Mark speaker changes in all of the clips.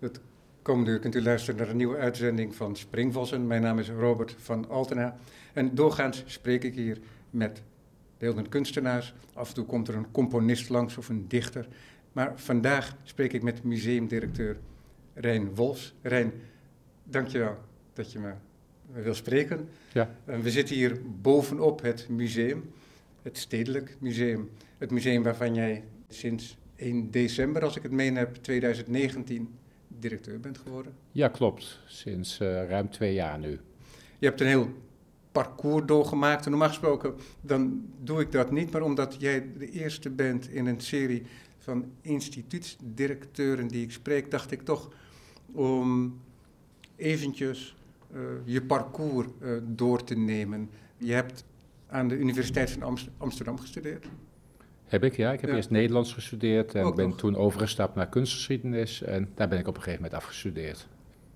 Speaker 1: Het komende uur kunt u luisteren naar een nieuwe uitzending van Springvossen. Mijn naam is Robert van Altena. En doorgaans spreek ik hier met beeldend kunstenaars. Af en toe komt er een componist langs of een dichter. Maar vandaag spreek ik met museumdirecteur Rijn Wolfs. Rijn, dankjewel dat je me wil spreken.
Speaker 2: Ja.
Speaker 1: we zitten hier bovenop het museum, het Stedelijk Museum. Het museum waarvan jij sinds 1 december, als ik het meen heb, 2019 directeur bent geworden.
Speaker 2: Ja, klopt. Sinds uh, ruim twee jaar nu.
Speaker 1: Je hebt een heel parcours doorgemaakt. En normaal gesproken, dan doe ik dat niet, maar omdat jij de eerste bent in een serie van instituutsdirecteuren die ik spreek, dacht ik toch om eventjes uh, je parcours uh, door te nemen. Je hebt aan de Universiteit van Amsterdam gestudeerd.
Speaker 2: Heb ik, ja. Ik heb eerst Nederlands gestudeerd en ben toen overgestapt naar kunstgeschiedenis. En daar ben ik op een gegeven moment afgestudeerd.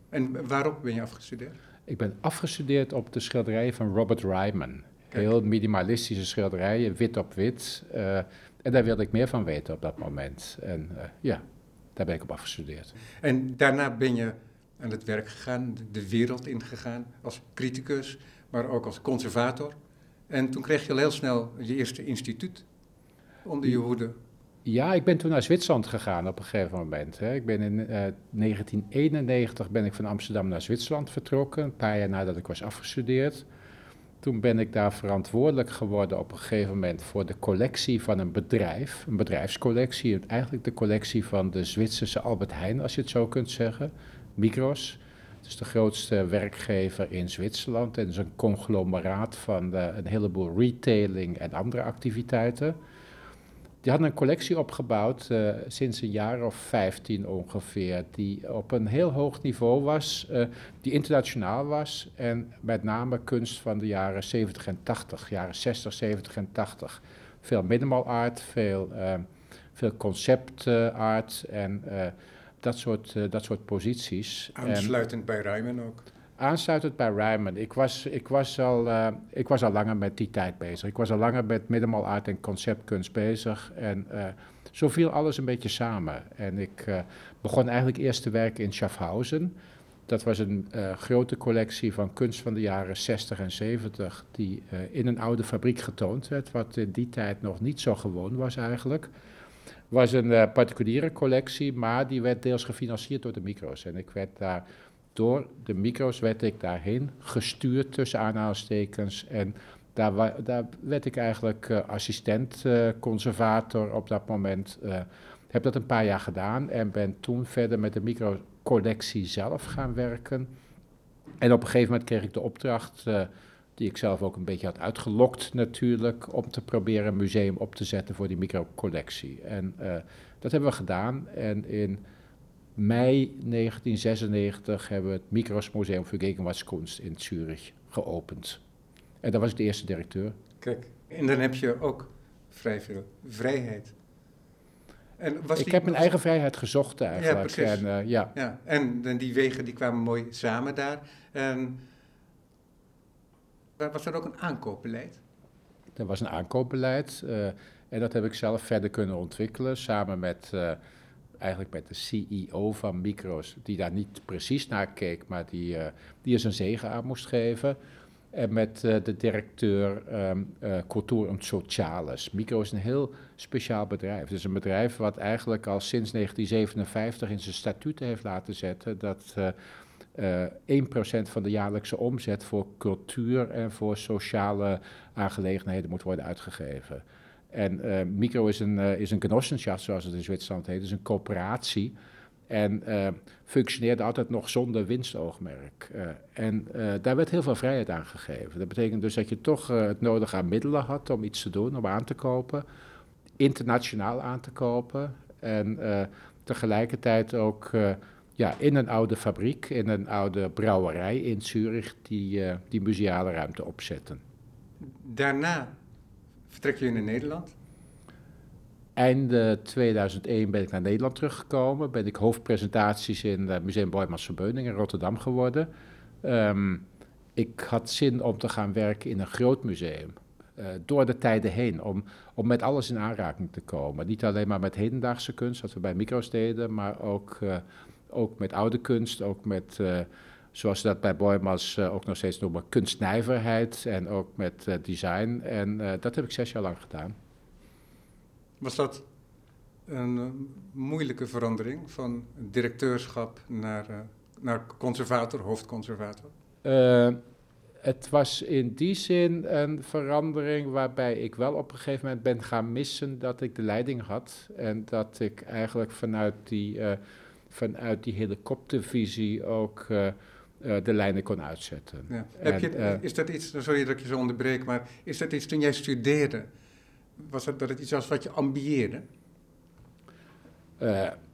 Speaker 1: En waarop ben je afgestudeerd?
Speaker 2: Ik ben afgestudeerd op de schilderijen van Robert Ryman. Heel minimalistische schilderijen, wit op wit. Uh, en daar wilde ik meer van weten op dat moment. En uh, ja, daar ben ik op afgestudeerd.
Speaker 1: En daarna ben je aan het werk gegaan, de wereld ingegaan, als criticus, maar ook als conservator. En toen kreeg je al heel snel je eerste instituut onder je hoede?
Speaker 2: Ja, ik ben toen naar Zwitserland gegaan op een gegeven moment. Hè. Ik ben in uh, 1991 ben ik van Amsterdam naar Zwitserland vertrokken, een paar jaar nadat ik was afgestudeerd. Toen ben ik daar verantwoordelijk geworden op een gegeven moment voor de collectie van een bedrijf, een bedrijfscollectie, eigenlijk de collectie van de Zwitserse Albert Heijn, als je het zo kunt zeggen, Migros. Het is de grootste werkgever in Zwitserland en is een conglomeraat van uh, een heleboel retailing en andere activiteiten. Die hadden een collectie opgebouwd uh, sinds een jaar of 15 ongeveer, die op een heel hoog niveau was, uh, die internationaal was en met name kunst van de jaren 70 en 80, jaren 60, 70 en 80. Veel minimal art, veel, uh, veel concept art en dat, soort, dat soort posities.
Speaker 1: Aansluitend en, bij Ryman ook.
Speaker 2: Aansluitend bij Ryman. Ik was, ik, was al, uh, ik was al langer met die tijd bezig. Ik was al langer met minimal art en conceptkunst bezig. En uh, zo viel alles een beetje samen. En ik uh, begon eigenlijk eerst te werken in Schaffhausen. Dat was een grote collectie van kunst van de jaren 60 en 70, die in een oude fabriek getoond werd, wat in die tijd nog niet zo gewoon was eigenlijk. Was een particuliere collectie, maar die werd deels gefinancierd door de micro's. En ik werd daar door de micro's werd ik daarheen gestuurd tussen aanhalingstekens. En daar, daar werd ik eigenlijk uh, assistent uh, conservator op dat moment. Uh, heb dat een paar jaar gedaan en ben toen verder met de microcollectie zelf gaan werken. En op een gegeven moment kreeg ik de opdracht, die ik zelf ook een beetje had uitgelokt natuurlijk, om te proberen een museum op te zetten voor die microcollectie. En dat hebben we gedaan en in mei 1996 hebben we het Micros Museum für Gegenwartskunst in Zurich geopend. En daar was ik de eerste directeur.
Speaker 1: Kijk, en dan heb je ook vrij veel vrijheid.
Speaker 2: En was ik heb mijn eigen vrijheid gezocht eigenlijk.
Speaker 1: Ja, precies.
Speaker 2: En, uh, ja.
Speaker 1: Ja, en, en, die wegen die kwamen mooi samen daar. En was er ook een aankoopbeleid?
Speaker 2: Er was een aankoopbeleid. Uh, en dat heb ik zelf verder kunnen ontwikkelen samen met... Uh, eigenlijk met de CEO van Micros, die daar niet precies naar keek, maar die, uh, die er zijn zegen aan moest geven. En met uh, de directeur um, uh, Cultuur en Sociales. Micro is een heel speciaal bedrijf. Het is een bedrijf wat eigenlijk al sinds 1957 in zijn statuten heeft laten zetten dat uh, 1% van de jaarlijkse omzet voor cultuur en voor sociale aangelegenheden moet worden uitgegeven. En uh, Micro is een, uh, is een Genossenschaft, zoals het in Zwitserland heet, is een coöperatie. En uh, functioneerde altijd nog zonder winstoogmerk. en daar werd heel veel vrijheid aan gegeven. Dat betekent dus dat je toch het nodige aan middelen had om iets te doen, om aan te kopen. Internationaal aan te kopen. En tegelijkertijd ook ja, in een oude fabriek, in een oude brouwerij in Zurich, die, die museale ruimte opzetten.
Speaker 1: Daarna Vertrek je naar Nederland?
Speaker 2: Einde 2001 ben ik naar Nederland teruggekomen. Ben ik hoofdpresentaties in het Museum Boijmans Verbeuning in Rotterdam geworden. Um, ik had zin om te gaan werken in een groot museum. Uh, door de tijden heen, om, om met alles in aanraking te komen. Niet alleen maar met hedendaagse kunst, wat we bij Micro's deden, maar ook, uh, ook met oude kunst, ook met, zoals ze dat bij Boymans ook nog steeds noemen, kunstnijverheid en ook met design. En dat heb ik zes jaar lang gedaan.
Speaker 1: Was dat een moeilijke verandering van directeurschap naar, naar conservator, hoofdconservator?
Speaker 2: het was in die zin een verandering waarbij ik wel op een gegeven moment ben gaan missen dat ik de leiding had. En dat ik eigenlijk vanuit die, uh, vanuit die helikoptervisie ook uh, de lijnen kon uitzetten. Ja.
Speaker 1: Heb je, is dat iets, sorry dat ik je zo onderbreek, maar is dat iets toen jij studeerde? Was dat, dat het iets was wat je ambieerde?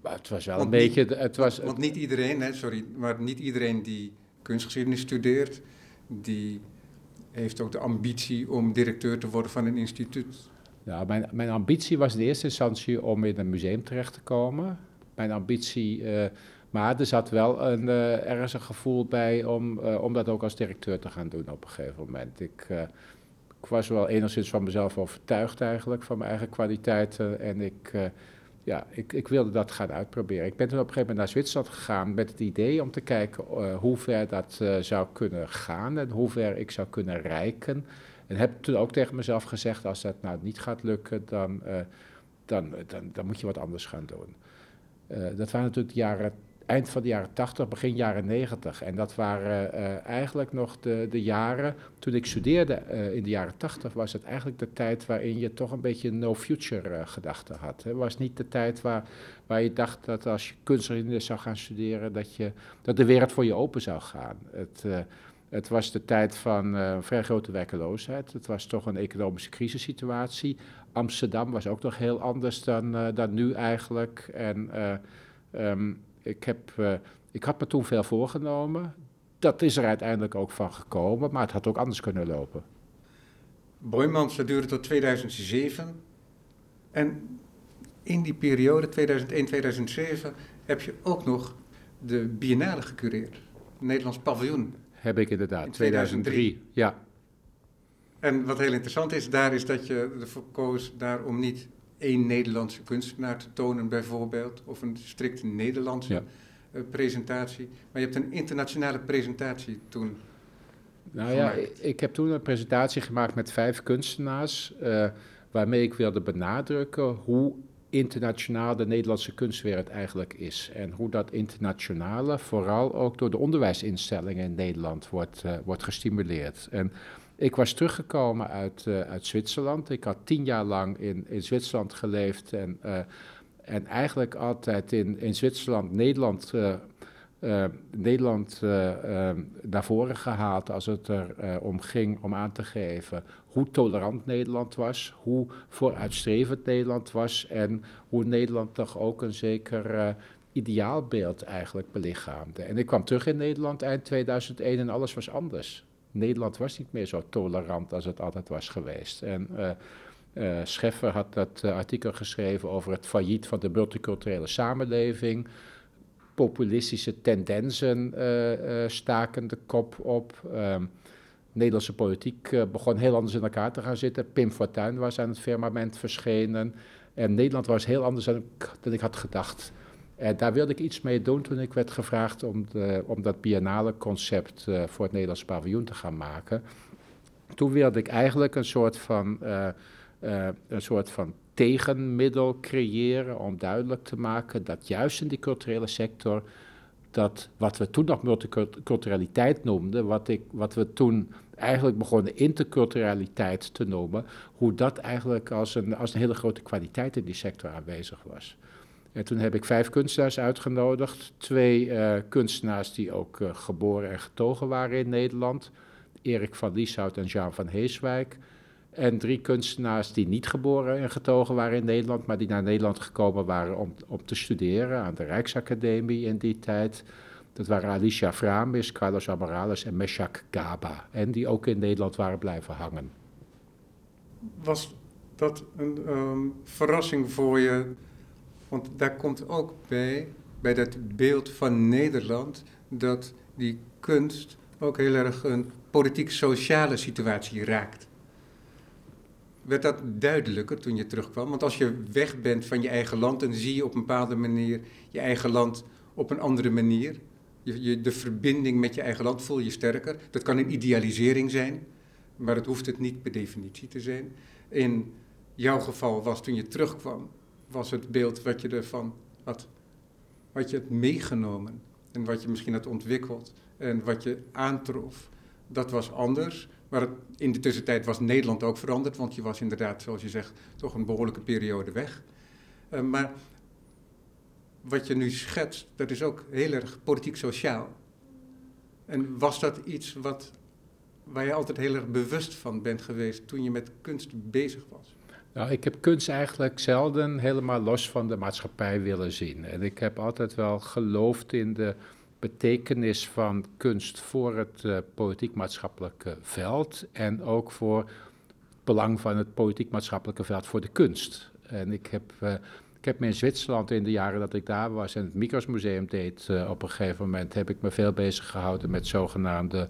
Speaker 2: het was wel een beetje. Het was,
Speaker 1: want niet iedereen, hè, sorry, maar niet iedereen die kunstgeschiedenis studeert die heeft ook de ambitie om directeur te worden van een instituut.
Speaker 2: Ja, mijn, mijn ambitie was in eerste instantie om in een museum terecht te komen. Mijn ambitie, uh, maar er zat wel een, uh, ergens een gevoel bij om, uh, om dat ook als directeur te gaan doen op een gegeven moment. Ik, ik was wel enigszins van mezelf overtuigd eigenlijk, van mijn eigen kwaliteiten. En ik ja, ik, ik, wilde dat gaan uitproberen. Ik ben toen op een gegeven moment naar Zwitserland gegaan met het idee om te kijken hoe ver dat zou kunnen gaan en hoe ver ik zou kunnen reiken. En heb toen ook tegen mezelf gezegd, als dat nou niet gaat lukken, dan, dan, dan, dan, moet je wat anders gaan doen. dat waren natuurlijk de jaren eind van de jaren 80, begin jaren 90. En dat waren uh, eigenlijk nog de, de jaren, toen ik studeerde uh, in de jaren 80, was het eigenlijk de tijd waarin je toch een beetje no-future uh, gedachte had. Het was niet de tijd waar, waar je dacht dat als je kunstgeschiedenis zou gaan studeren, dat, je, dat de wereld voor je open zou gaan. Het, het was de tijd van vrij grote werkeloosheid. Het was toch een economische crisissituatie. Amsterdam was ook nog heel anders dan, dan nu eigenlijk. En um, ik, heb, uh, ik had me toen veel voorgenomen. Dat is er uiteindelijk ook van gekomen, maar het had ook anders kunnen lopen.
Speaker 1: Boymans, dat duurde tot 2007. En in die periode, 2001-2007, heb je ook nog de Biennale gecureerd. Nederlands paviljoen.
Speaker 2: Heb ik inderdaad, in 2003. Ja.
Speaker 1: En wat heel interessant is daar, is dat je ervoor koos daar om niet één Nederlandse kunstenaar te tonen, bijvoorbeeld, of een strikt Nederlandse eh, presentatie. Maar je hebt een internationale presentatie toen.
Speaker 2: Nou ja, ik, heb toen een presentatie gemaakt met vijf kunstenaars, uh, waarmee ik wilde benadrukken hoe internationaal de Nederlandse kunstwereld eigenlijk is. En hoe dat internationale vooral ook door de onderwijsinstellingen in Nederland wordt, uh, wordt gestimuleerd. En ik was teruggekomen uit, uh, uit Zwitserland. Ik had tien jaar lang in, in Zwitserland geleefd en, uh, en eigenlijk altijd in, in Zwitserland Nederland, uh, Nederland naar voren gehaald als het er om ging om aan te geven hoe tolerant Nederland was, hoe vooruitstrevend Nederland was en hoe Nederland toch ook een zeker ideaalbeeld eigenlijk belichaamde. En ik kwam terug in Nederland eind 2001 en alles was anders. Nederland was niet meer zo tolerant als het altijd was geweest. En uh, Scheffer had dat uh, artikel geschreven over het failliet van de multiculturele samenleving. Populistische tendensen staken de kop op. Um, Nederlandse politiek begon heel anders in elkaar te gaan zitten. Pim Fortuyn was aan het firmament verschenen. En Nederland was heel anders dan dan ik had gedacht. En daar wilde ik iets mee doen toen ik werd gevraagd om, de, om dat biennale concept uh, voor het Nederlands paviljoen te gaan maken. Toen wilde ik eigenlijk een soort van, uh, een soort van tegenmiddel creëren om duidelijk te maken dat juist in die culturele sector dat wat we toen nog multiculturaliteit noemden, wat, ik, wat we toen eigenlijk begonnen interculturaliteit te noemen, hoe dat eigenlijk als een, als een hele grote kwaliteit in die sector aanwezig was. En toen heb ik vijf kunstenaars uitgenodigd. Twee uh, kunstenaars die ook uh, geboren en getogen waren in Nederland. Erik van Lieshout en Jean van Heeswijk. En drie kunstenaars die niet geboren en getogen waren in Nederland, maar die naar Nederland gekomen waren om, om te studeren aan de Rijksacademie in die tijd. Dat waren Alicia Framis, Carlos Amarales en Meshak Gaba. En die ook in Nederland waren blijven hangen.
Speaker 1: Was dat een um, verrassing voor je want daar komt ook bij, bij dat beeld van Nederland, dat die kunst ook heel erg een politiek-sociale situatie raakt. Werd dat duidelijker toen je terugkwam? Want als je weg bent van je eigen land, dan zie je op een bepaalde manier je eigen land op een andere manier. Je, de verbinding met je eigen land voel je sterker. Dat kan een idealisering zijn, maar het hoeft het niet per definitie te zijn. In jouw geval was toen je terugkwam, was het beeld wat je ervan had, wat je had meegenomen en wat je misschien had ontwikkeld en wat je aantrof, dat was anders. Maar in de tussentijd was Nederland ook veranderd, want je was inderdaad, zoals je zegt, toch een behoorlijke periode weg. Uh, maar wat je nu schetst, dat is ook heel erg politiek-sociaal. En was dat iets wat, waar je altijd heel erg bewust van bent geweest toen je met kunst bezig was?
Speaker 2: Nou, ik heb kunst eigenlijk zelden helemaal los van de maatschappij willen zien. En ik heb altijd wel geloofd in de betekenis van kunst voor het uh, politiek-maatschappelijke veld en ook voor het belang van het politiek-maatschappelijke veld voor de kunst. En ik heb, uh, ik heb me in Zwitserland in de jaren dat ik daar was en het Mikros Museum deed uh, op een gegeven moment, heb ik me veel bezig gehouden met zogenaamde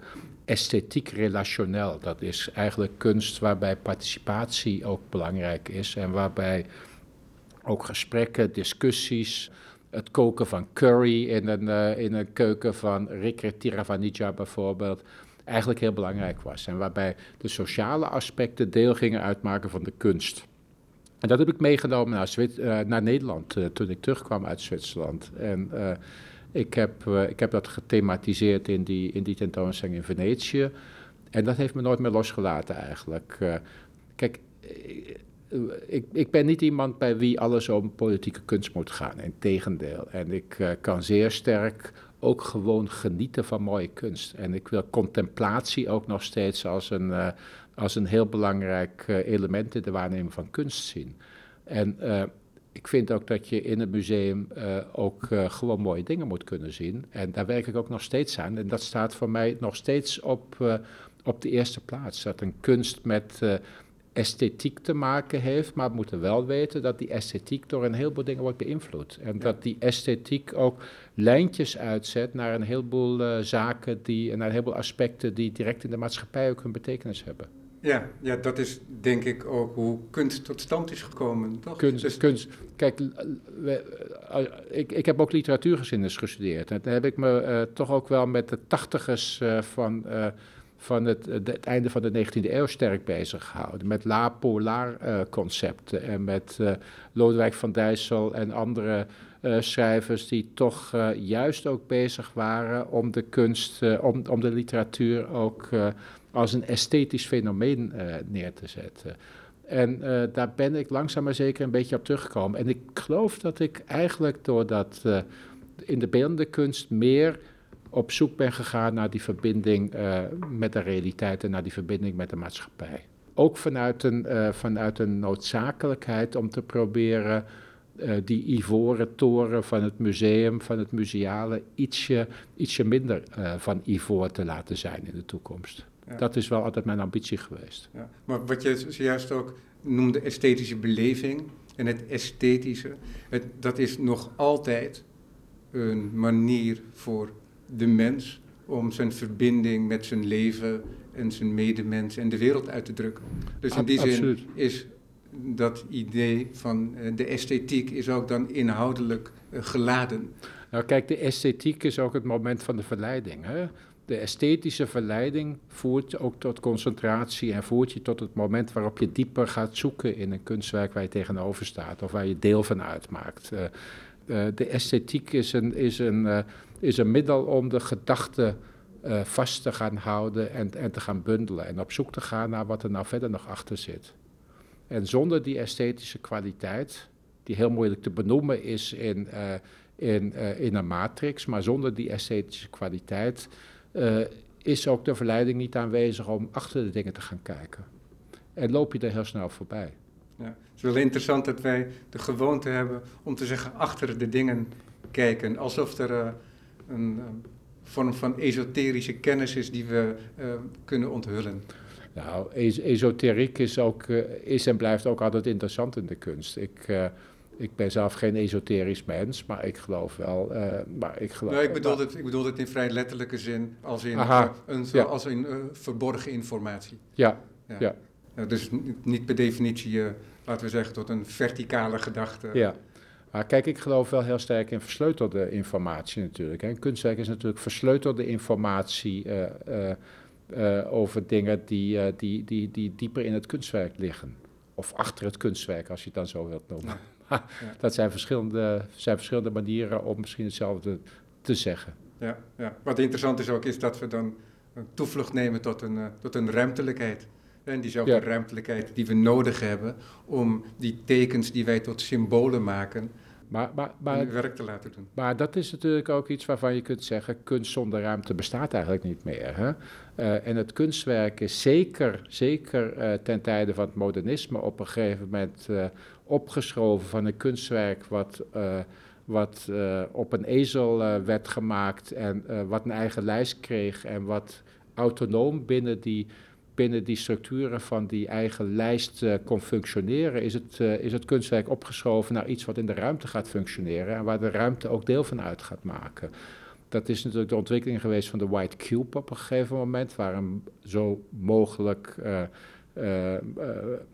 Speaker 2: esthetiek relationeel. Dat is eigenlijk kunst waarbij participatie ook belangrijk is en waarbij ook gesprekken, discussies, het koken van curry in een, uh, in een keuken van Rikre Tiravanija bijvoorbeeld eigenlijk heel belangrijk was. En waarbij de sociale aspecten deel gingen uitmaken van de kunst. En dat heb ik meegenomen naar, Zwit uh, naar Nederland uh, toen ik terugkwam uit Zwitserland. En ik, heb, ik heb dat gethematiseerd in die, in die tentoonstelling in Venetië. En dat heeft me nooit meer losgelaten eigenlijk. kijk, ik, ik, ben niet iemand bij wie alles om politieke kunst moet gaan. Integendeel. En ik kan zeer sterk ook gewoon genieten van mooie kunst. En ik wil contemplatie ook nog steeds als een, als een heel belangrijk element in de waarneming van kunst zien. En ik vind ook dat je in het museum ook gewoon mooie dingen moet kunnen zien. En daar werk ik ook nog steeds aan. En dat staat voor mij nog steeds op, op de eerste plaats. Dat een kunst met esthetiek te maken heeft, maar we moeten wel weten dat die esthetiek door een heleboel dingen wordt beïnvloed. En dat die esthetiek ook lijntjes uitzet naar een heleboel zaken die, en naar een heleboel aspecten die direct in de maatschappij ook hun betekenis hebben.
Speaker 1: Ja, ja, dat is denk ik ook hoe kunst tot stand is gekomen, toch?
Speaker 2: Kunst, dus... kunst kijk, we, uh, ik, ik heb ook literatuurgeschiedenis gestudeerd. En daar heb ik me uh, toch ook wel met de tachtigers van van het, het, einde van de 19e eeuw sterk bezig gehouden. Met la-polar uh, concepten en met Lodewijk van Dijssel en andere schrijvers die toch juist ook bezig waren om de kunst, om, om de literatuur ook als een esthetisch fenomeen neer te zetten. En daar ben ik langzaam maar zeker een beetje op teruggekomen. En ik geloof dat ik eigenlijk doordat in de beeldende kunst meer op zoek ben gegaan naar die verbinding met de realiteit en naar die verbinding met de maatschappij. Ook vanuit een, vanuit een noodzakelijkheid om te proberen die ivoren toren van het museum, van het museale, ietsje, ietsje minder van ivoor te laten zijn in de toekomst. Dat is wel altijd mijn ambitie geweest.
Speaker 1: Ja. Maar wat je zojuist ook noemde, esthetische beleving en het esthetische, het, dat is nog altijd een manier voor de mens om zijn verbinding met zijn leven en zijn medemens en de wereld uit te drukken. Dus in die zin is dat idee van uh, de esthetiek is ook dan inhoudelijk uh, geladen.
Speaker 2: Nou kijk, de esthetiek is ook het moment van de verleiding. Hè? De esthetische verleiding voert ook tot concentratie en voert je tot het moment waarop je dieper gaat zoeken in een kunstwerk waar je tegenover staat of waar je deel van uitmaakt. Uh, de esthetiek is een, is een is een middel om de gedachten vast te gaan houden en, en te gaan bundelen. En op zoek te gaan naar wat er nou verder nog achter zit. En zonder die esthetische kwaliteit, die heel moeilijk te benoemen is in, in, in een matrix, maar zonder die esthetische kwaliteit is ook de verleiding niet aanwezig om achter de dingen te gaan kijken. En loop je er heel snel voorbij.
Speaker 1: Ja, het is wel interessant dat wij de gewoonte hebben om te zeggen achter de dingen kijken, alsof er een vorm van esoterische kennis is die we kunnen onthullen.
Speaker 2: Nou, es esoteriek is, ook, is en blijft ook altijd interessant in de kunst. Ik, ik ben zelf geen esoterisch mens, maar ik geloof wel. maar ik, geloof,
Speaker 1: nou, ik, bedoel het, ik bedoel het in vrij letterlijke zin, als in, Aha, een, ja. als in verborgen informatie.
Speaker 2: Ja, ja. ja.
Speaker 1: dus niet per definitie, laten we zeggen, tot een verticale gedachte.
Speaker 2: Ja. Maar kijk, ik geloof wel heel sterk in versleutelde informatie natuurlijk. Hè. Kunstwerk is natuurlijk versleutelde informatie over dingen die, die, die, die dieper in het kunstwerk liggen. Of achter het kunstwerk, als je het dan zo wilt noemen. Ja. Dat zijn verschillende, zijn verschillende manieren om misschien hetzelfde te zeggen.
Speaker 1: Ja, ja. Wat interessant is ook, is dat we dan een toevlucht nemen tot een, tot een ruimtelijkheid. En diezelfde ja. ruimtelijkheid die we nodig hebben om die tekens die wij tot symbolen maken, maar, maar, maar, werk te laten doen.
Speaker 2: Maar dat is natuurlijk ook iets waarvan je kunt zeggen, kunst zonder ruimte bestaat eigenlijk niet meer. Hè? Uh, en het kunstwerk is zeker, zeker uh, ten tijde van het modernisme op een gegeven moment uh, opgeschoven van een kunstwerk wat, wat op een ezel werd gemaakt en wat een eigen lijst kreeg en wat autonoom binnen die binnen die structuren van die eigen lijst uh, kon functioneren, is het, uh, is het kunstwerk opgeschoven naar iets wat in de ruimte gaat functioneren en waar de ruimte ook deel van uit gaat maken. Dat is natuurlijk de ontwikkeling geweest van de White Cube op een gegeven moment, waar een zo mogelijk uh,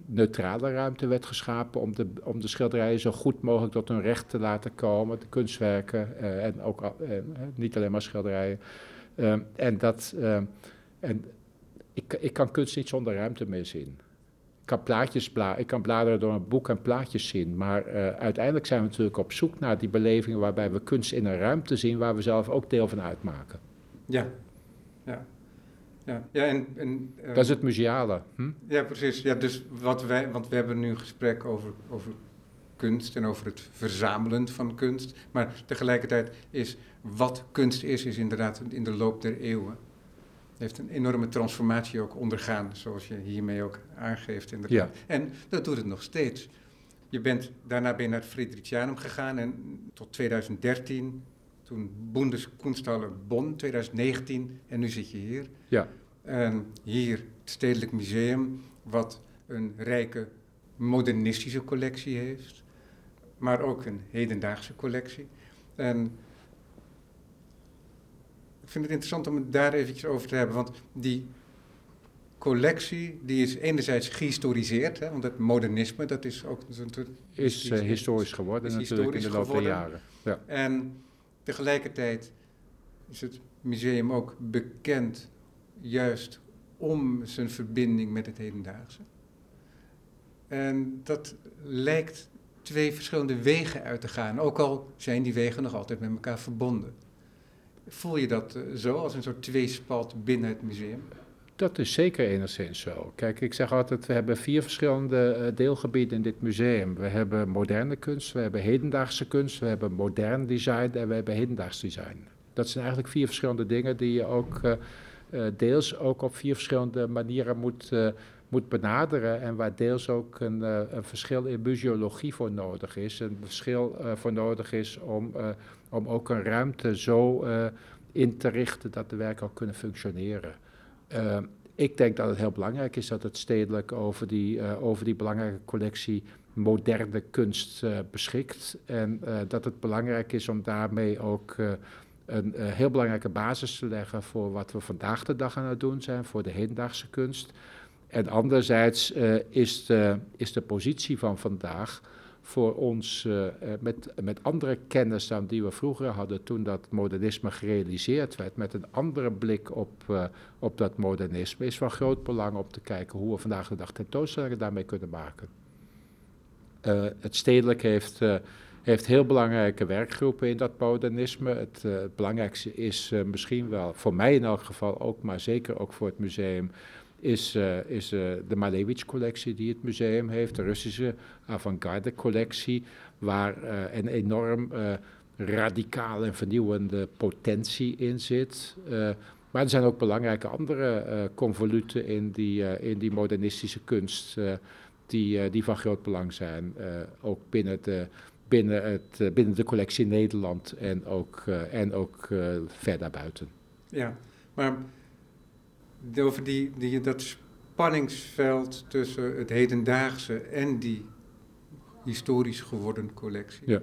Speaker 2: neutrale ruimte werd geschapen om de, om de schilderijen zo goed mogelijk tot hun recht te laten komen, de kunstwerken en ook niet alleen maar schilderijen. en dat. en ik, ik kan kunst niet zonder ruimte meer zien. Ik kan, plaatjes bla ik kan bladeren door een boek en plaatjes zien. Maar uh, uiteindelijk zijn we natuurlijk op zoek naar die belevingen waarbij we kunst in een ruimte zien waar we zelf ook deel van uitmaken.
Speaker 1: Ja, ja. Ja, ja en, en,
Speaker 2: uh, dat is het museale. Hm?
Speaker 1: Ja, precies. Ja, dus wat wij, want we hebben nu een gesprek over, over kunst en over het verzamelen van kunst. Maar tegelijkertijd is wat kunst is, is inderdaad in de loop der eeuwen heeft een enorme transformatie ook ondergaan, zoals je hiermee ook aangeeft. Inderdaad. Ja. En dat doet het nog steeds. Je bent, daarna ben je naar het Friedrichianum gegaan en tot 2013, toen Bundeskunsthalle Bonn, 2019 en nu zit je hier.
Speaker 2: Ja.
Speaker 1: En hier het Stedelijk Museum, wat een rijke modernistische collectie heeft, maar ook een hedendaagse collectie. En ik vind het interessant om het daar eventjes over te hebben, want die collectie die is enerzijds gehistoriseerd, hè, want het modernisme dat is ook...
Speaker 2: Is uh, historisch geworden is natuurlijk in de loop der jaren.
Speaker 1: Ja. En tegelijkertijd is het museum ook bekend juist om zijn verbinding met het hedendaagse. En dat lijkt twee verschillende wegen uit te gaan, ook al zijn die wegen nog altijd met elkaar verbonden. Voel je dat eh, zo, als een soort tweespalt binnen het museum?
Speaker 2: Dat is zeker enigszins zo. Kijk, ik zeg altijd, we hebben vier verschillende uh, deelgebieden in dit museum. We hebben moderne kunst, we hebben hedendaagse kunst, we hebben modern design en we hebben hedendaags design. Dat zijn eigenlijk vier verschillende dingen die je ook uh, deels ook op vier verschillende manieren moet, moet benaderen. En waar deels ook een, een, verschil in museologie voor nodig is. Een verschil voor nodig is om om ook een ruimte zo uh, in te richten dat de werken ook kunnen functioneren. Uh, ik denk dat het heel belangrijk is dat het stedelijk over die, uh, over die belangrijke collectie moderne kunst beschikt. En dat het belangrijk is om daarmee ook een heel belangrijke basis te leggen voor wat we vandaag de dag aan het doen zijn, voor de hedendaagse kunst. En anderzijds is, de, is de positie van vandaag voor ons uh, met, met andere kennis dan die we vroeger hadden toen dat modernisme gerealiseerd werd, met een andere blik op, uh, op dat modernisme, is van groot belang om te kijken hoe we vandaag de dag tentoonstellingen daarmee kunnen maken. Het stedelijk heeft, heeft heel belangrijke werkgroepen in dat modernisme. Het belangrijkste is misschien wel, voor mij in elk geval ook, maar zeker ook voor het museum, is, uh, is uh, de Malevich-collectie die het museum heeft, de Russische avant-garde-collectie, waar uh, een enorm radicale en vernieuwende potentie in zit. maar er zijn ook belangrijke andere convoluten in die, in die modernistische kunst, die, die van groot belang zijn, ook binnen de, binnen, het, binnen de collectie Nederland en ook, en ook ver daarbuiten.
Speaker 1: Ja, maar over die, die, dat spanningsveld tussen het hedendaagse en die historisch geworden collectie.
Speaker 2: Ja.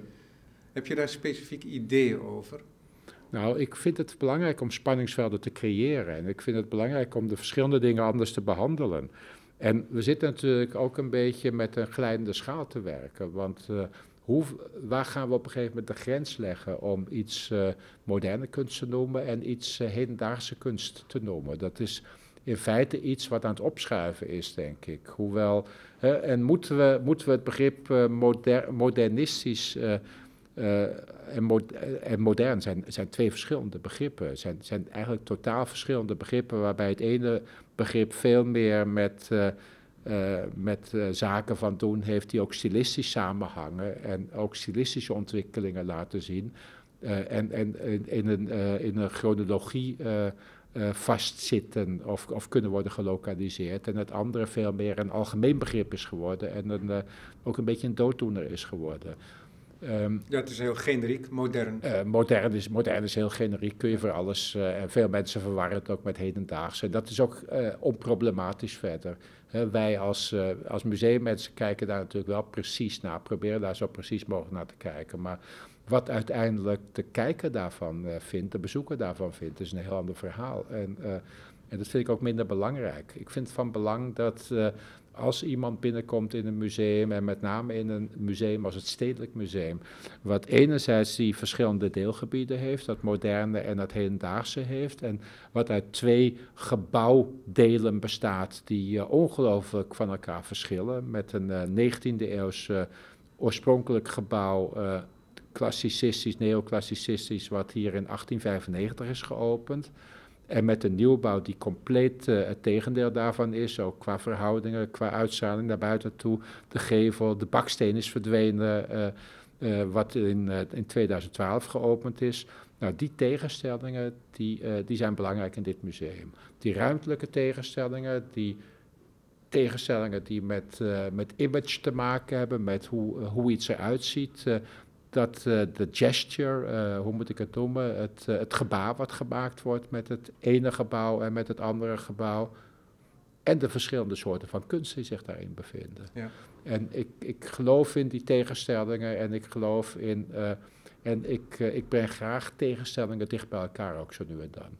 Speaker 1: Heb je daar specifieke ideeën over?
Speaker 2: Nou, ik vind het belangrijk om spanningsvelden te creëren. En ik vind het belangrijk om de verschillende dingen anders te behandelen. En we zitten natuurlijk ook een beetje met een glijdende schaal te werken. Want uh, hoe, waar gaan we op een gegeven moment de grens leggen om iets uh, moderne kunst te noemen en iets uh, hedendaagse kunst te noemen? Dat is in feite iets wat aan het opschuiven is, denk ik. Hoewel, en moeten we, moeten we het begrip moder, modernistisch en, en, modern zijn, zijn twee verschillende begrippen. Zijn, zijn eigenlijk totaal verschillende begrippen, waarbij het ene begrip veel meer met uh, met uh, zaken van doen heeft die ook stilistisch samenhangen en ook stilistische ontwikkelingen laten zien. Uh, en en in, een, in een chronologie vastzitten of, of kunnen worden gelokaliseerd. En het andere veel meer een algemeen begrip is geworden en ook een beetje een dooddoener is geworden.
Speaker 1: Um, ja, het is heel generiek, modern.
Speaker 2: Uh, modern, is, modern is heel generiek, kun je voor alles. Uh, en veel mensen verwarren het ook met hedendaagse. En dat is ook uh, onproblematisch verder. wij als, als museummensen kijken daar natuurlijk wel precies naar, proberen daar zo precies mogelijk naar te kijken. Maar wat uiteindelijk de kijker daarvan vindt, de bezoeker daarvan vindt, is een heel ander verhaal. En, en dat vind ik ook minder belangrijk. Ik vind het van belang dat als iemand binnenkomt in een museum, en met name in een museum als het Stedelijk Museum, wat enerzijds die verschillende deelgebieden heeft, dat moderne en dat hedendaagse heeft, en wat uit twee gebouwdelen bestaat die uh, ongelooflijk van elkaar verschillen, met een uh, 19e eeuws uh, oorspronkelijk gebouw, klassicistisch, neoclassicistisch, wat hier in 1895 is geopend. En met een nieuwbouw die compleet uh, het tegendeel daarvan is, ook qua verhoudingen, qua uitstraling naar buiten toe. De gevel, de baksteen is verdwenen, uh, uh, wat in, in 2012 geopend is. Nou, die tegenstellingen die, die zijn belangrijk in dit museum. Die ruimtelijke tegenstellingen, die tegenstellingen die met, met image te maken hebben, met hoe, hoe iets eruit ziet dat uh, de gesture, uh, hoe moet ik het noemen, het, uh, het gebaar wat gemaakt wordt met het ene gebouw en met het andere gebouw. En de verschillende soorten van kunst die zich daarin bevinden. Ja. En ik, ik geloof in die tegenstellingen en ik geloof in. en ik, ik breng graag tegenstellingen dicht bij elkaar ook zo nu en dan.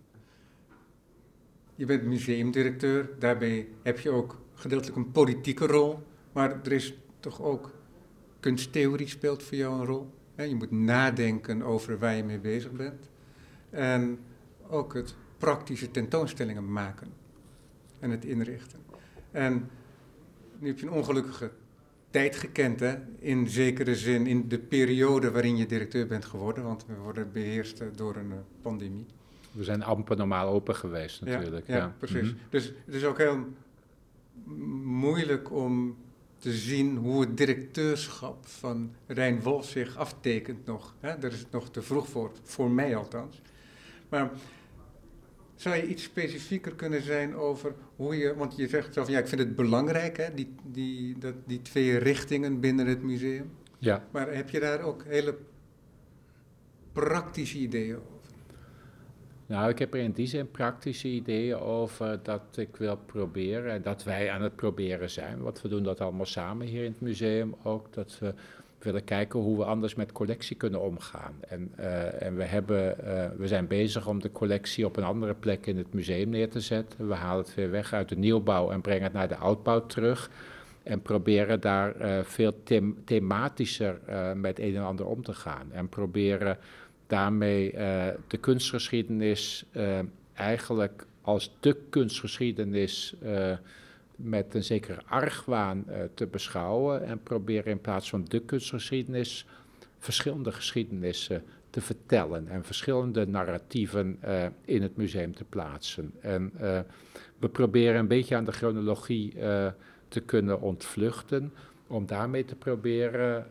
Speaker 1: Je bent museumdirecteur, daarbij heb je ook gedeeltelijk een politieke rol. Maar er is toch ook kunsttheorie speelt voor jou een rol? Je moet nadenken over waar je mee bezig bent. En ook het praktische tentoonstellingen maken en het inrichten. En nu heb je een ongelukkige tijd gekend, hè? in zekere zin, in de periode waarin je directeur bent geworden, want we worden beheerst door een uh, pandemie.
Speaker 2: We zijn amper normaal open geweest natuurlijk.
Speaker 1: Ja, ja. precies. Mm Dus het is ook heel moeilijk om te zien hoe het directeurschap van Rijn Wolf zich aftekent nog. Hè? Daar is het nog te vroeg voor, voor mij althans. Maar zou je iets specifieker kunnen zijn over hoe je, want je zegt zelf, ja, ik vind het belangrijk, hè, die, die, dat, die twee richtingen binnen het museum. Ja. Maar heb je daar ook hele praktische ideeën over?
Speaker 2: Nou, ik heb er in die zin praktische ideeën over dat ik wil proberen en dat wij aan het proberen zijn. Want we doen dat allemaal samen hier in het museum ook. Dat we willen kijken hoe we anders met collectie kunnen omgaan. En, uh, en we, hebben, uh, we zijn bezig om de collectie op een andere plek in het museum neer te zetten. We halen het weer weg uit de nieuwbouw en brengen het naar de oudbouw terug. En proberen daar uh, veel them thematischer met een en ander om te gaan. En proberen daarmee uh, de kunstgeschiedenis uh, eigenlijk als de kunstgeschiedenis uh, met een zekere argwaan te beschouwen en proberen in plaats van de kunstgeschiedenis verschillende geschiedenissen te vertellen en verschillende narratieven in het museum te plaatsen. En we proberen een beetje aan de chronologie te kunnen ontvluchten om daarmee te proberen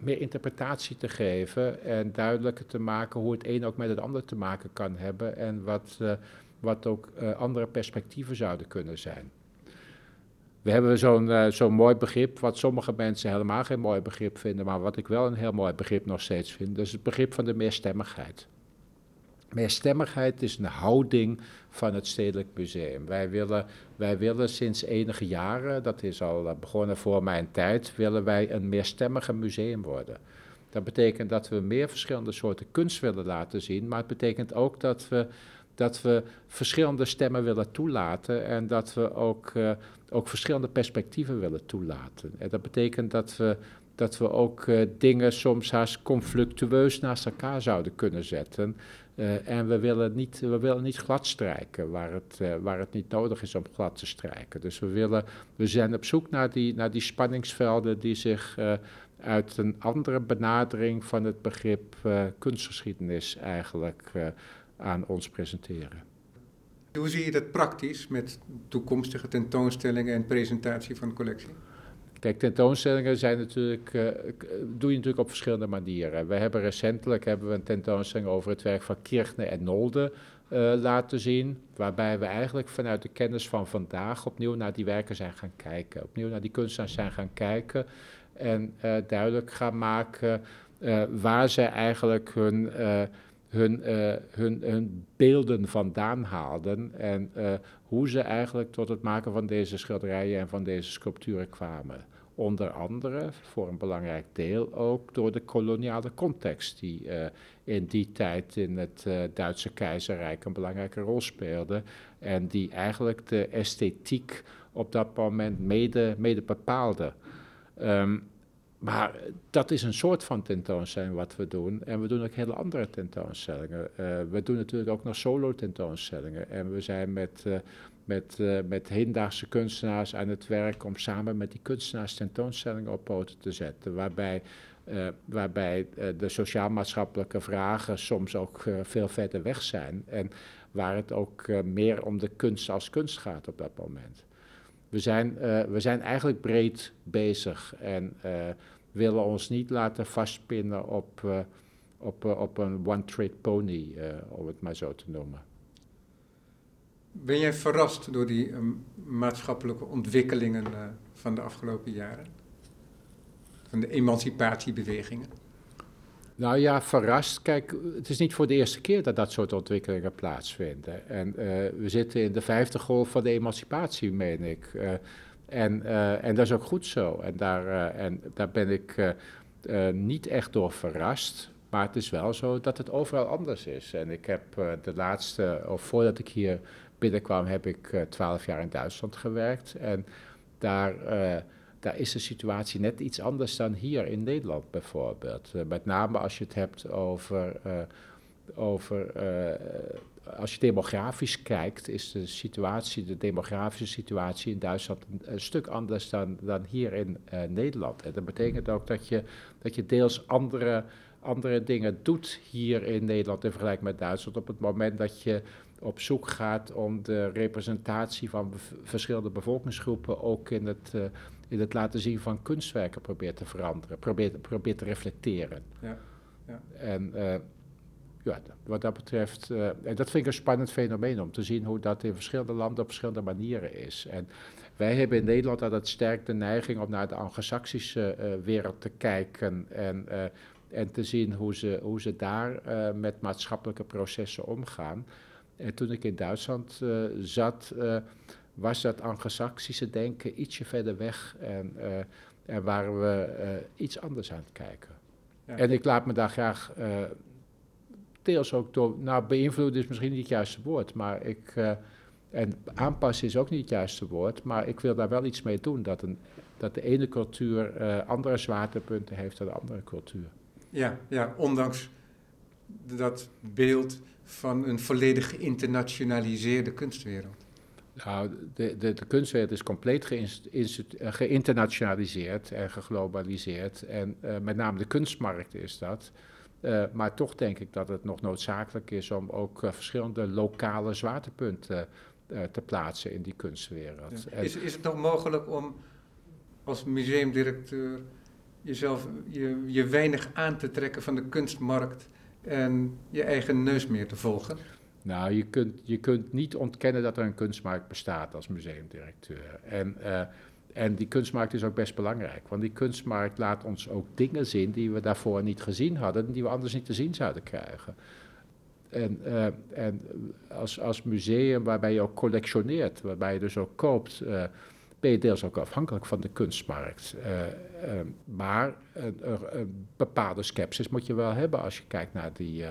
Speaker 2: meer interpretatie te geven en duidelijker te maken hoe het een ook met het ander te maken kan hebben en wat, uh, wat ook uh, andere perspectieven zouden kunnen zijn. We hebben zo'n uh, zo'n mooi begrip, wat sommige mensen helemaal geen mooi begrip vinden, maar wat ik wel een heel mooi begrip nog steeds vind, dat is het begrip van de meerstemmigheid. Meerstemmigheid is een houding van het Stedelijk Museum. Wij willen, wij willen sinds enige jaren, dat is al eh, begonnen voor mijn tijd, willen wij een meerstemmige museum worden. Dat betekent dat we meer verschillende soorten kunst willen laten zien, maar het betekent ook dat we, dat we verschillende stemmen willen toelaten en dat we ook, uh, ook verschillende perspectieven willen toelaten. En dat betekent dat we dat we ook uh, dingen soms haast conflictueus naast elkaar zouden kunnen zetten. Uh, en we willen niet, we willen niet glad strijken waar het, uh, waar het niet nodig is om glad te strijken. Dus we, willen, we zijn op zoek naar die, naar die spanningsvelden die zich uit een andere benadering van het begrip kunstgeschiedenis eigenlijk aan ons presenteren.
Speaker 1: Hoe zie je dat praktisch met toekomstige tentoonstellingen en presentatie van collectie?
Speaker 2: Kijk, tentoonstellingen zijn natuurlijk, uh, doe je natuurlijk op verschillende manieren. We hebben recentelijk hebben we een tentoonstelling over het werk van Kirchner en Nolde uh, laten zien, waarbij we eigenlijk vanuit de kennis van vandaag opnieuw naar die werken zijn gaan kijken, opnieuw naar die kunstenaars zijn gaan kijken en uh, duidelijk gaan maken waar zij eigenlijk hun hun, hun, hun beelden vandaan haalden en hoe ze eigenlijk tot het maken van deze schilderijen en van deze sculpturen kwamen. Onder andere, voor een belangrijk deel, ook door de koloniale context die uh, in die tijd in het Duitse keizerrijk een belangrijke rol speelde en die eigenlijk de esthetiek op dat moment mede, mede bepaalde. Um, maar dat is een soort van tentoonstelling wat we doen. En we doen ook hele andere tentoonstellingen. Uh, we doen natuurlijk ook nog solo tentoonstellingen. En we zijn met, met, uh, met kunstenaars aan het werk om samen met die kunstenaars tentoonstellingen op poten te zetten. Waarbij, waarbij de sociaal-maatschappelijke vragen soms ook veel verder weg zijn. En waar het ook meer om de kunst als kunst gaat op dat moment. We zijn, we zijn eigenlijk breed bezig en willen ons niet laten vastpinnen op, op, op een one-trick pony, om het maar zo te noemen.
Speaker 1: Ben jij verrast door die maatschappelijke ontwikkelingen van de afgelopen jaren? Van de emancipatiebewegingen?
Speaker 2: Nou ja, verrast. Kijk, het is niet voor de eerste keer dat dat soort ontwikkelingen plaatsvinden. En uh, we zitten in de vijfde golf van de emancipatie, meen ik. Uh, en, en dat is ook goed zo. En daar, en daar ben ik niet echt door verrast. Maar het is wel zo dat het overal anders is. En ik heb de laatste, of voordat ik hier binnenkwam, heb ik twaalf jaar in Duitsland gewerkt. En daar daar is de situatie net iets anders dan hier in Nederland bijvoorbeeld. Uh, met name als je het hebt over, over als je demografisch kijkt, is de situatie, de demografische situatie in Duitsland een, een stuk anders dan, dan hier in Nederland. En dat betekent ook dat je, dat je deels andere, andere dingen doet hier in Nederland in vergelijking met Duitsland op het moment dat je op zoek gaat om de representatie van verschillende bevolkingsgroepen ook in het, uh, in het laten zien van kunstwerken probeert te veranderen, probeert, probeert te reflecteren. Ja, ja. En uh, ja, wat dat betreft, uh, en dat vind ik een spannend fenomeen om te zien hoe dat in verschillende landen op verschillende manieren is. En wij hebben in Nederland altijd sterk de neiging om naar de anglo-saxische wereld te kijken en en te zien hoe ze, hoe ze daar met maatschappelijke processen omgaan. En toen ik in Duitsland uh, zat, uh, was dat anglo-saxische denken ietsje verder weg en, en waren we iets anders aan het kijken. Ja. En ik laat me daar graag deels ook door, nou beïnvloeden is misschien niet het juiste woord, maar ik, en aanpassen is ook niet het juiste woord, maar ik wil daar wel iets mee doen, dat, een, dat de ene cultuur andere zwaartepunten heeft dan de andere cultuur.
Speaker 1: Ja, ja ondanks dat beeld van een volledig geïnternationaliseerde kunstwereld?
Speaker 2: Nou, de, de, de kunstwereld is compleet eh, geïnternationaliseerd en geglobaliseerd. En uh, met name de kunstmarkt is dat. Uh, maar toch denk ik dat het nog noodzakelijk is om ook uh, verschillende lokale zwaartepunten te plaatsen in die kunstwereld.
Speaker 1: Ja. Is, is het nog mogelijk om als museumdirecteur jezelf je, je weinig aan te trekken van de kunstmarkt en je eigen neus meer te volgen?
Speaker 2: Nou, je kunt, je kunt niet ontkennen dat er een kunstmarkt bestaat als museumdirecteur. En, uh, en die kunstmarkt is ook best belangrijk, want die kunstmarkt laat ons ook dingen zien die we daarvoor niet gezien hadden, die we anders niet te zien zouden krijgen. En, uh, en als, als museum waarbij je ook collectioneert, waarbij je dus ook koopt, uh, ben je deels ook afhankelijk van de kunstmarkt. Uh, uh, maar een, bepaalde sceptisch moet je wel hebben als je kijkt naar die, uh,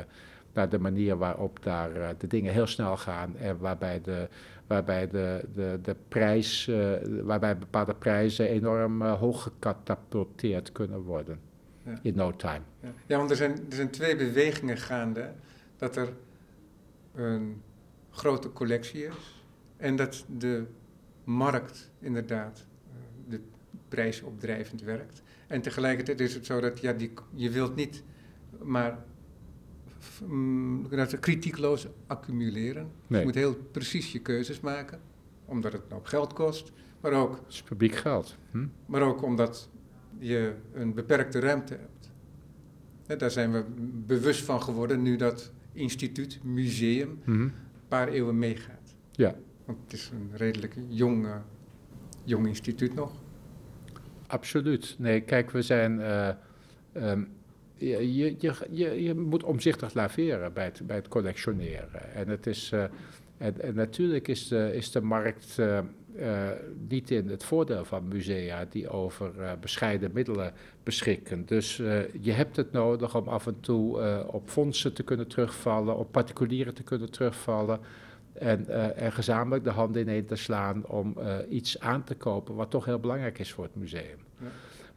Speaker 2: naar de manier waarop daar eh, de dingen heel snel gaan en waarbij de, waarbij de, de, de prijs, waarbij bepaalde prijzen enorm hoog gecatapulteerd kunnen worden. Ja. In no time.
Speaker 1: Ja, ja want er zijn, er zijn twee bewegingen gaande. Dat er een grote collectie is en dat de markt inderdaad de prijs opdrijvend werkt. En tegelijkertijd is het zo dat ja, die, je wilt niet maar um, kritiekloos accumuleren. Je moet heel precies je keuzes maken, omdat het ook geld kost, maar ook... Het
Speaker 2: is publiek geld. Hm?
Speaker 1: Maar ook omdat je een beperkte ruimte hebt. daar zijn we bewust van geworden nu dat instituut, museum, mhm. een paar eeuwen meegaat.
Speaker 2: Ja.
Speaker 1: Want het is een redelijk jong, uh, jong instituut nog.
Speaker 2: Absoluut. Nee, kijk, we zijn. Uh, um, je, je, je, je, moet omzichtig laveren bij het, bij het collectioneren. En, het is, uh, en, natuurlijk is de, is de markt niet in het voordeel van musea die over bescheiden middelen beschikken. Dus je hebt het nodig om af en toe op fondsen te kunnen terugvallen, op particulieren te kunnen terugvallen. En, uh, en, gezamenlijk de handen ineen te slaan om uh, iets aan te kopen wat toch heel belangrijk is voor het museum. Ja.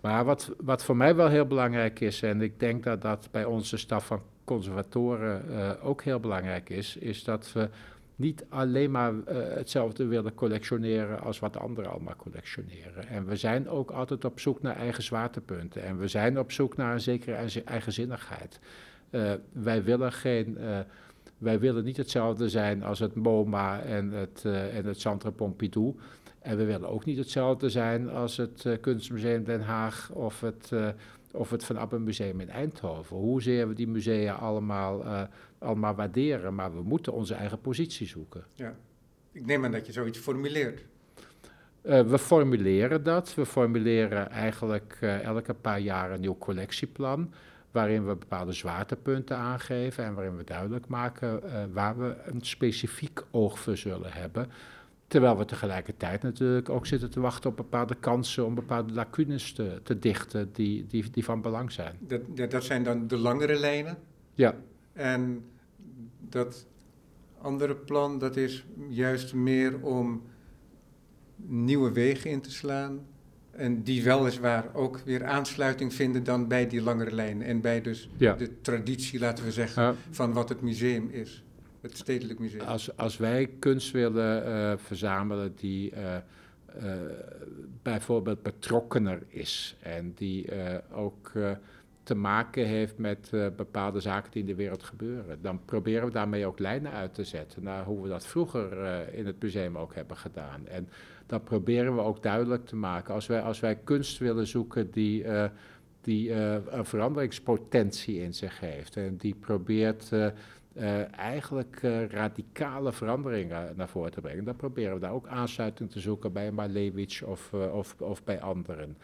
Speaker 2: Maar wat, wat voor mij wel heel belangrijk is, en ik denk dat dat bij onze staf van conservatoren uh, ook heel belangrijk is, is dat we niet alleen maar hetzelfde willen collectioneren als wat anderen allemaal collectioneren. En we zijn ook altijd op zoek naar eigen zwaartepunten. En we zijn op zoek naar een zekere eigenzinnigheid. wij willen geen wij willen niet hetzelfde zijn als het MoMA en het, uh, en het Centre Pompidou. En we willen ook niet hetzelfde zijn als het uh, Kunstmuseum Den Haag of het, uh, of het Van Appen Museum in Eindhoven. Hoezeer we die musea allemaal, allemaal waarderen, maar we moeten onze eigen positie zoeken.
Speaker 1: Ja, ik neem aan dat je zoiets formuleert.
Speaker 2: we formuleren dat. We formuleren eigenlijk elke paar jaar een nieuw collectieplan waarin we bepaalde zwaartepunten aangeven en waarin we duidelijk maken uh, waar we een specifiek oog voor zullen hebben. Terwijl we tegelijkertijd natuurlijk ook zitten te wachten op bepaalde kansen om bepaalde lacunes te, te dichten die, die, die van belang zijn.
Speaker 1: Dat, dat zijn dan de langere lijnen?
Speaker 2: Ja.
Speaker 1: En dat andere plan, dat is juist meer om nieuwe wegen in te slaan, en die weliswaar ook weer aansluiting vinden dan bij die langere lijn. En bij dus de traditie, laten we zeggen, van wat het museum is. Het stedelijk museum.
Speaker 2: Als, als wij kunst willen uh, verzamelen die uh, uh, bijvoorbeeld betrokkener is. En die ook te maken heeft met bepaalde zaken die in de wereld gebeuren. Dan proberen we daarmee ook lijnen uit te zetten naar hoe we dat vroeger in het museum ook hebben gedaan. En dat proberen we ook duidelijk te maken. Als wij, als wij kunst willen zoeken die, uh, die uh, een veranderingspotentie in zich heeft en die probeert uh, eigenlijk radicale veranderingen naar voren te brengen, dan proberen we daar ook aansluiting te zoeken bij Malevich of, of, of bij anderen.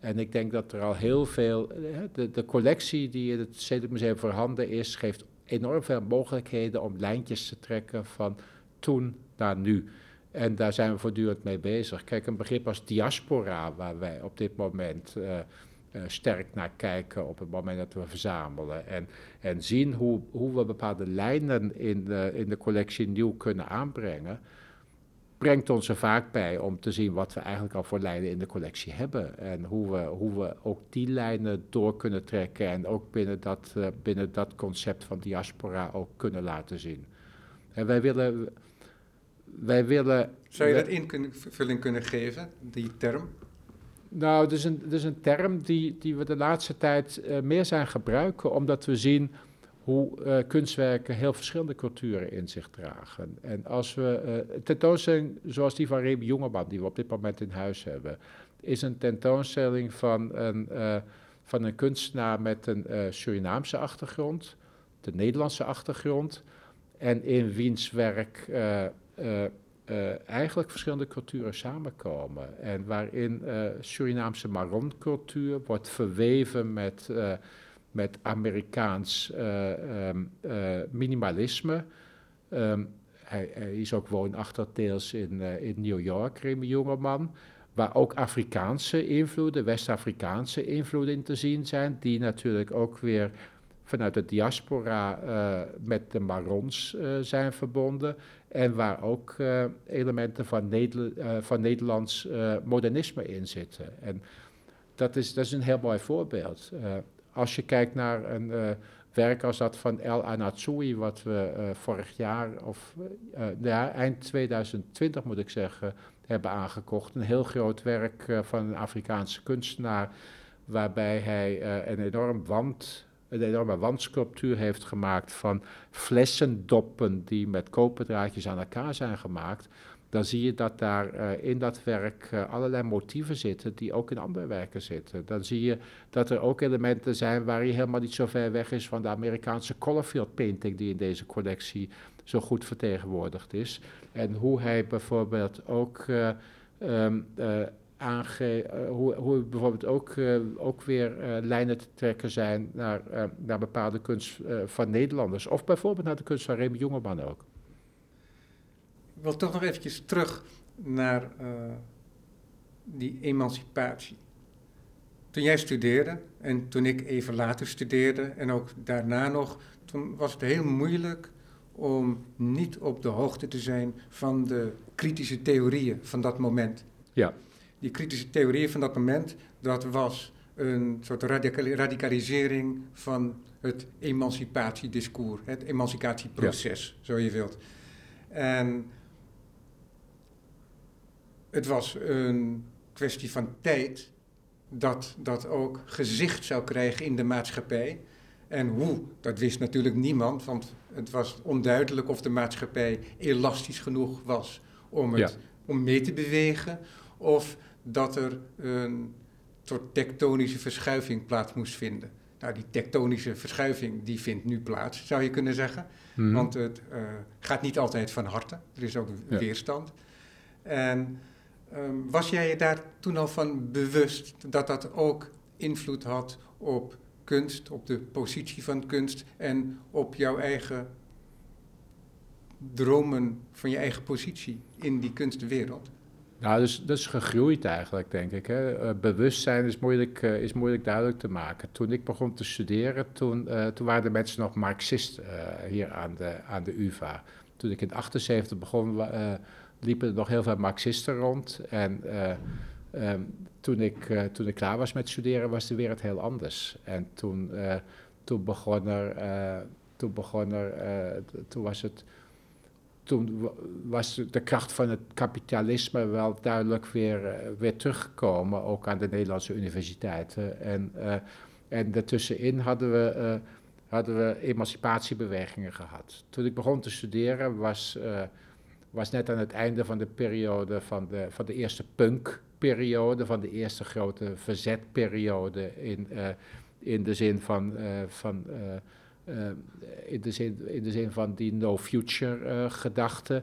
Speaker 2: En ik denk dat er al heel veel, de, de collectie die in het Stedelijk Museum voorhanden is, geeft enorm veel mogelijkheden om lijntjes te trekken van toen naar nu. En daar zijn we voortdurend mee bezig. Kijk, een begrip als diaspora, waar wij op dit moment uh, uh, sterk naar kijken op het moment dat we verzamelen. En, en zien hoe, hoe we bepaalde lijnen in de, in de collectie nieuw kunnen aanbrengen. Brengt ons er vaak bij om te zien wat we eigenlijk al voor lijnen in de collectie hebben. En hoe we, hoe we ook die lijnen door kunnen trekken. En ook binnen dat, uh, binnen dat concept van diaspora ook kunnen laten zien. En wij willen wij willen...
Speaker 1: Zou je dat invulling kunnen geven, die term?
Speaker 2: Nou, het is een, het is een term die, die we de laatste tijd uh, meer zijn gebruiken, omdat we zien hoe uh, kunstwerken heel verschillende culturen in zich dragen. En als we uh, tentoonstelling zoals die van Remy Jongeman, die we op dit moment in huis hebben, is een tentoonstelling van een, van een kunstenaar met een Surinaamse achtergrond, de Nederlandse achtergrond, en in wiens werk uh, uh, eigenlijk verschillende culturen samenkomen. En waarin uh, Surinaamse Maron-cultuur wordt verweven met, met Amerikaans um, minimalisme. Um, hij, is ook woonachtig deels in, in New York, Remy Jongeman. Waar ook Afrikaanse invloeden, West-Afrikaanse invloeden in te zien zijn, die natuurlijk ook weer vanuit de diaspora met de Marons zijn verbonden. En waar ook elementen van, Neder van Nederlands modernisme in zitten. En dat is, dat is een heel mooi voorbeeld. als je kijkt naar een werk als dat van El Anatsui, wat we vorig jaar, of uh, ja, eind 2020 moet ik zeggen, hebben aangekocht. Een heel groot werk van een Afrikaanse kunstenaar, waarbij hij een, enorm wand, een enorme wandsculptuur heeft gemaakt van flessendoppen die met koperdraadjes aan elkaar zijn gemaakt dan zie je dat daar uh, in dat werk uh, allerlei motieven zitten die ook in andere werken zitten. Dan zie je dat er ook elementen zijn waar je helemaal niet zo ver weg is van de Amerikaanse colorfield painting die in deze collectie zo goed vertegenwoordigd is. En hoe hij bijvoorbeeld ook uh, um, aange, hoe, hoe bijvoorbeeld ook, ook weer lijnen te trekken zijn naar, naar bepaalde kunst van Nederlanders. Of bijvoorbeeld naar de kunst van Remy Jongeman ook.
Speaker 1: Ik wil toch nog eventjes terug naar die emancipatie. Toen jij studeerde en toen ik even later studeerde en ook daarna nog, toen was het heel moeilijk om niet op de hoogte te zijn van de kritische theorieën van dat moment.
Speaker 2: Ja.
Speaker 1: Die kritische theorieën van dat moment, dat was een soort radicalisering van het emancipatiediscours, het emancipatieproces, zo je wilt. En het was een kwestie van tijd dat dat ook gezicht zou krijgen in de maatschappij. En hoe, dat wist natuurlijk niemand, want het was onduidelijk of de maatschappij elastisch genoeg was om, het, om mee te bewegen, of dat er een soort tektonische verschuiving plaats moest vinden. Nou, die tektonische verschuiving die vindt nu plaats, zou je kunnen zeggen. Mhm. Want het uh, gaat niet altijd van harte. Er is ook weerstand. En Um, was jij je daar toen al van bewust dat dat ook invloed had op kunst, op de positie van kunst en op jouw eigen dromen van je eigen positie in die kunstwereld?
Speaker 2: Nou, dus, dat is gegroeid eigenlijk, denk ik. Hè. Uh, bewustzijn is moeilijk, uh, is moeilijk duidelijk te maken. Toen ik begon te studeren, toen, uh, toen waren de mensen nog marxist hier aan de, aan de UvA. Toen ik in 78 begon, liepen er nog heel veel Marxisten rond. En um, toen, ik, toen ik klaar was met studeren, was de wereld heel anders. En toen, toen begon er, toen begon er, toen was het, toen was de kracht van het kapitalisme wel duidelijk weer, weer teruggekomen, ook aan de Nederlandse universiteiten. En, en daartussenin hadden we, hadden we emancipatiebewegingen gehad. Toen ik begon te studeren was was net aan het einde van de periode van de, van de eerste punkperiode, van de eerste grote verzetperiode in, in de zin van, van uh, in, de zin, in de zin van die no future gedachte.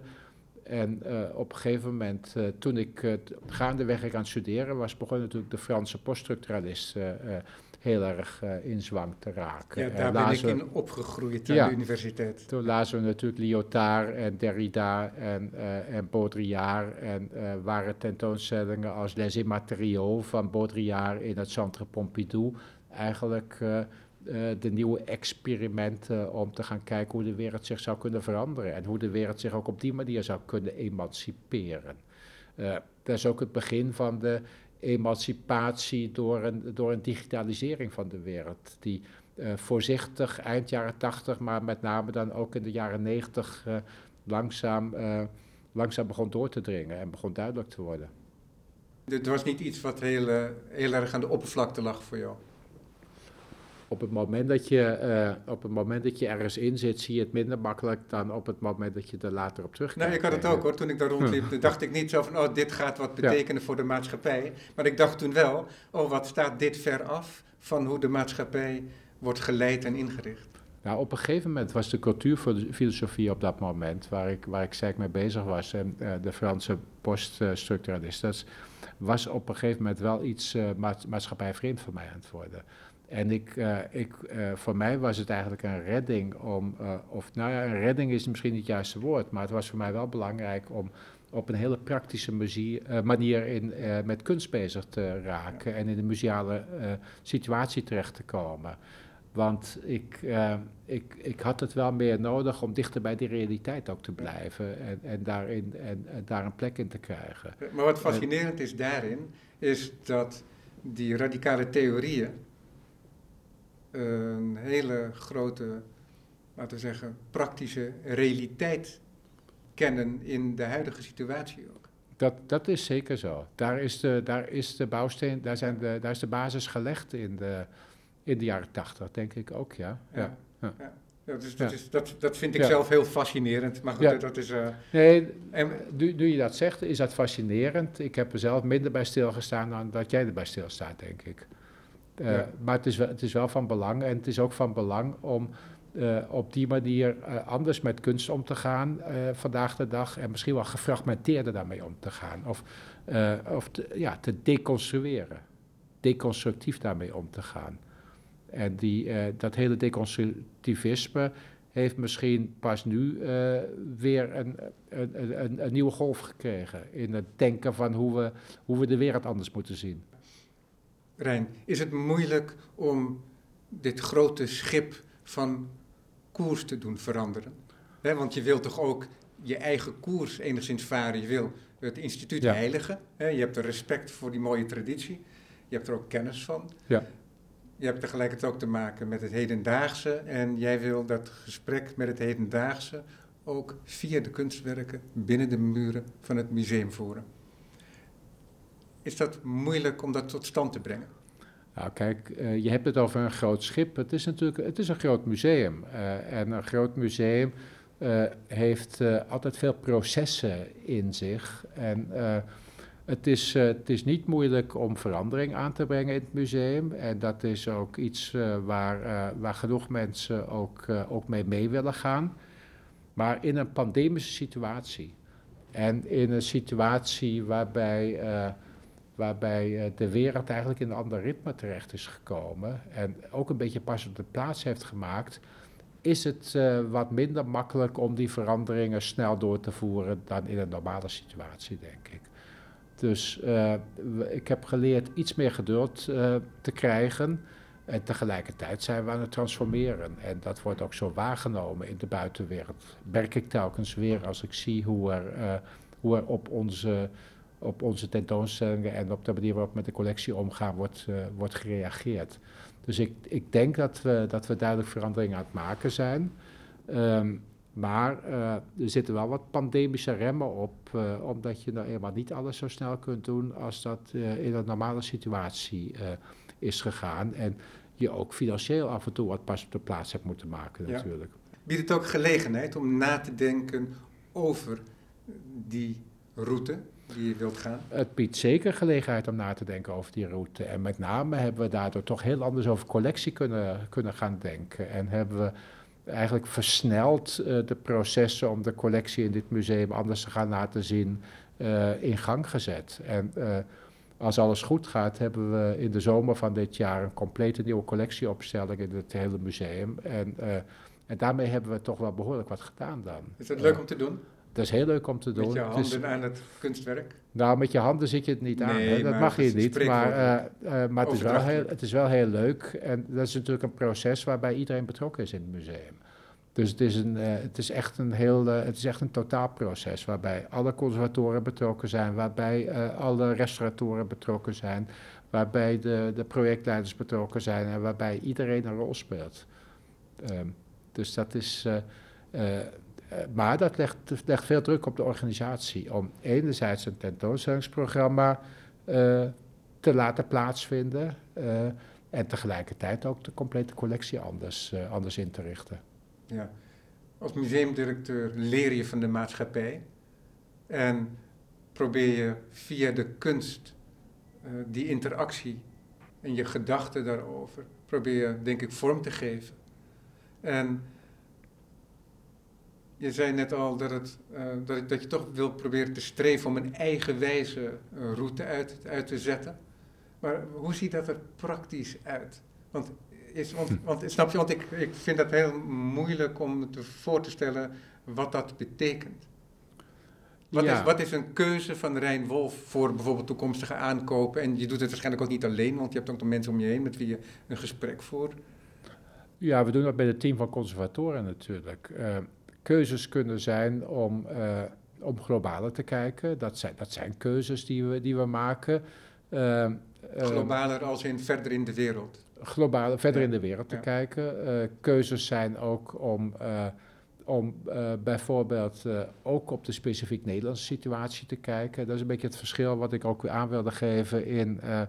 Speaker 2: En op een gegeven moment, toen ik gaandeweg aan het studeren was, begon natuurlijk de Franse poststructuralist heel erg uh, in zwang te raken.
Speaker 1: Ja, daar ben ik in opgegroeid aan de universiteit.
Speaker 2: Toen lazen we natuurlijk Lyotard en Derrida en, uh, en Baudrillard. En uh, waren tentoonstellingen als Les Immatériaux van Baudrillard in het Centre Pompidou. Eigenlijk de nieuwe experimenten om te gaan kijken hoe de wereld zich zou kunnen veranderen. En hoe de wereld zich ook op die manier zou kunnen emanciperen. dat is ook het begin van de emancipatie door een, door een digitalisering van de wereld. Die uh, voorzichtig eind jaren 80, maar met name dan ook in de jaren 90 uh, langzaam, langzaam begon door te dringen en begon duidelijk te worden.
Speaker 1: Het was niet iets wat heel, heel erg aan de oppervlakte lag voor jou?
Speaker 2: Op het moment dat je, uh, op het moment dat je ergens in zit, zie je het minder makkelijk dan op het moment dat je er later op terugkijkt.
Speaker 1: Nee, ik had het ook hoor. Toen ik daar rondliep, dacht ik niet zo van, oh, dit gaat wat betekenen voor de maatschappij. Maar ik dacht toen wel, oh, wat staat dit ver af van hoe de maatschappij wordt geleid en ingericht.
Speaker 2: Nou, op een gegeven moment was de cultuurfilosofie op dat moment, waar ik, waar ik zeker mee bezig was, en uh, de Franse poststructuralisten, was op een gegeven moment wel iets uh, maatschappijvreemd voor mij aan het worden. En ik, uh, ik, uh, voor mij was het eigenlijk een redding om, uh, of nou ja, een redding is misschien niet het juiste woord, maar het was voor mij wel belangrijk om op een hele praktische manier in, met kunst bezig te raken en in de museale situatie terecht te komen. Want ik, ik, ik had het wel meer nodig om dichter bij die realiteit ook te blijven en, en, daarin, en, en daar een plek in te krijgen.
Speaker 1: Maar wat fascinerend is daarin, is dat die radicale theorieën een hele grote, laten we zeggen, praktische realiteit kennen in de huidige situatie ook.
Speaker 2: Dat, dat is zeker zo. Daar is de, daar is de bouwsteen, daar, zijn de, daar is de basis gelegd in de, in de jaren tachtig, denk ik ook, ja. ja. ja.
Speaker 1: ja. Ja, dus dat, is, dat, dat vind ik zelf heel fascinerend. Maar goed, dat is. Uh,
Speaker 2: nee, en, nu, nu je dat zegt, is dat fascinerend. Ik heb er zelf minder bij stilgestaan dan dat jij erbij stilstaat, denk ik. Uh, maar het is, wel, het is wel van belang. En het is ook van belang om uh, op die manier anders met kunst om te gaan vandaag de dag. En misschien wel gefragmenteerder daarmee om te gaan. Of, of te, ja, te deconstrueren. Deconstructief daarmee om te gaan. En die, dat hele deconstructivisme heeft misschien pas nu weer een, een, een, een, nieuwe golf gekregen in het denken van hoe we, hoe we de wereld anders moeten zien.
Speaker 1: Rijn, is het moeilijk om dit grote schip van koers te doen veranderen? He, want je wilt toch ook je eigen koers enigszins varen. Je wil het instituut ja. heiligen. je hebt er respect voor die mooie traditie. Je hebt er ook kennis van.
Speaker 2: Ja
Speaker 1: je hebt tegelijkertijd ook te maken met het hedendaagse en jij wil dat gesprek met het hedendaagse ook via de kunstwerken binnen de muren van het museum voeren. Is dat moeilijk om dat tot stand te brengen?
Speaker 2: Nou, kijk, uh, je hebt het over een groot schip. Het is natuurlijk het is een groot museum. Uh, en een groot museum uh, heeft altijd veel processen in zich. En het is, het is niet moeilijk om verandering aan te brengen in het museum. En dat is ook iets waar, waar genoeg mensen ook, ook mee mee willen gaan. Maar in een pandemische situatie. En in een situatie waarbij, waarbij de wereld eigenlijk in een ander ritme terecht is gekomen. En ook een beetje pas op de plaats heeft gemaakt. Is het wat minder makkelijk om die veranderingen snel door te voeren dan in een normale situatie, denk ik. Dus uh, ik heb geleerd iets meer geduld te krijgen. En tegelijkertijd zijn we aan het transformeren. En dat wordt ook zo waargenomen in de buitenwereld. Merk ik telkens weer als ik zie hoe er, hoe er op, onze, op onze tentoonstellingen en op de manier waarop met de collectie omgaan wordt, wordt gereageerd. Dus ik, ik denk dat we, dat we duidelijk veranderingen aan het maken zijn. Um, maar uh, er zitten wel wat pandemische remmen op, uh, omdat je nou eenmaal niet alles zo snel kunt doen als dat uh, in een normale situatie is gegaan. En je ook financieel af en toe wat pas op de plaats hebt moeten maken natuurlijk.
Speaker 1: Ja. Biedt het ook gelegenheid om na te denken over die route die je wilt gaan?
Speaker 2: Het biedt zeker gelegenheid om na te denken over die route. En met name hebben we daardoor toch heel anders over collectie kunnen, kunnen gaan denken. En hebben we eigenlijk versneld uh, de processen om de collectie in dit museum anders te gaan laten zien uh, in gang gezet. En uh, als alles goed gaat, hebben we in de zomer van dit jaar een complete nieuwe collectieopstelling in het hele museum. En, en daarmee hebben we toch wel behoorlijk wat gedaan dan.
Speaker 1: Is dat leuk om te doen?
Speaker 2: Dat is heel leuk om te doen. Met
Speaker 1: je handen aan het kunstwerk?
Speaker 2: Nou, met je handen zit je het niet aan. Nee, dat mag je niet. Maar, uh, uh, maar het, is wel heel, het is wel heel leuk. En dat is natuurlijk een proces waarbij iedereen betrokken is in het museum. Dus het is, een, uh, het is echt een heel, uh, het is echt een totaalproces waarbij alle conservatoren betrokken zijn, waarbij uh, alle restauratoren betrokken zijn, waarbij de, de projectleiders betrokken zijn en waarbij iedereen een rol speelt. Um, dus dat is, maar dat legt, legt, veel druk op de organisatie om enerzijds een tentoonstellingsprogramma te laten plaatsvinden en tegelijkertijd ook de complete collectie anders, anders in te richten.
Speaker 1: Ja. Als museumdirecteur leer je van de maatschappij en probeer je via de kunst die interactie en je gedachten daarover, probeer je denk ik vorm te geven. En je zei net al dat, het, uh, dat, dat, je toch wil proberen te streven om een eigen wijze uh, route uit, uit te zetten. Maar hoe ziet dat er praktisch uit? Want is, want, want, snap je, want ik, ik vind dat heel moeilijk om te voor te stellen wat dat betekent. Wat, is, wat is een keuze van Rijn Wolf voor bijvoorbeeld toekomstige aankopen? En je doet het waarschijnlijk ook niet alleen, want je hebt ook nog mensen om je heen met wie je een gesprek voert.
Speaker 2: Ja, we doen dat bij het team van conservatoren natuurlijk. Uh, keuzes kunnen zijn om, uh, om globaler te kijken. Dat zijn, dat zijn keuzes die we, die we maken.
Speaker 1: Uh, globaler als in verder in de wereld?
Speaker 2: Globaler, verder in de wereld te kijken. keuzes zijn ook om om uh, bijvoorbeeld uh, ook op de specifiek Nederlandse situatie te kijken. Dat is een beetje het verschil wat ik ook aan wilde geven in, uh,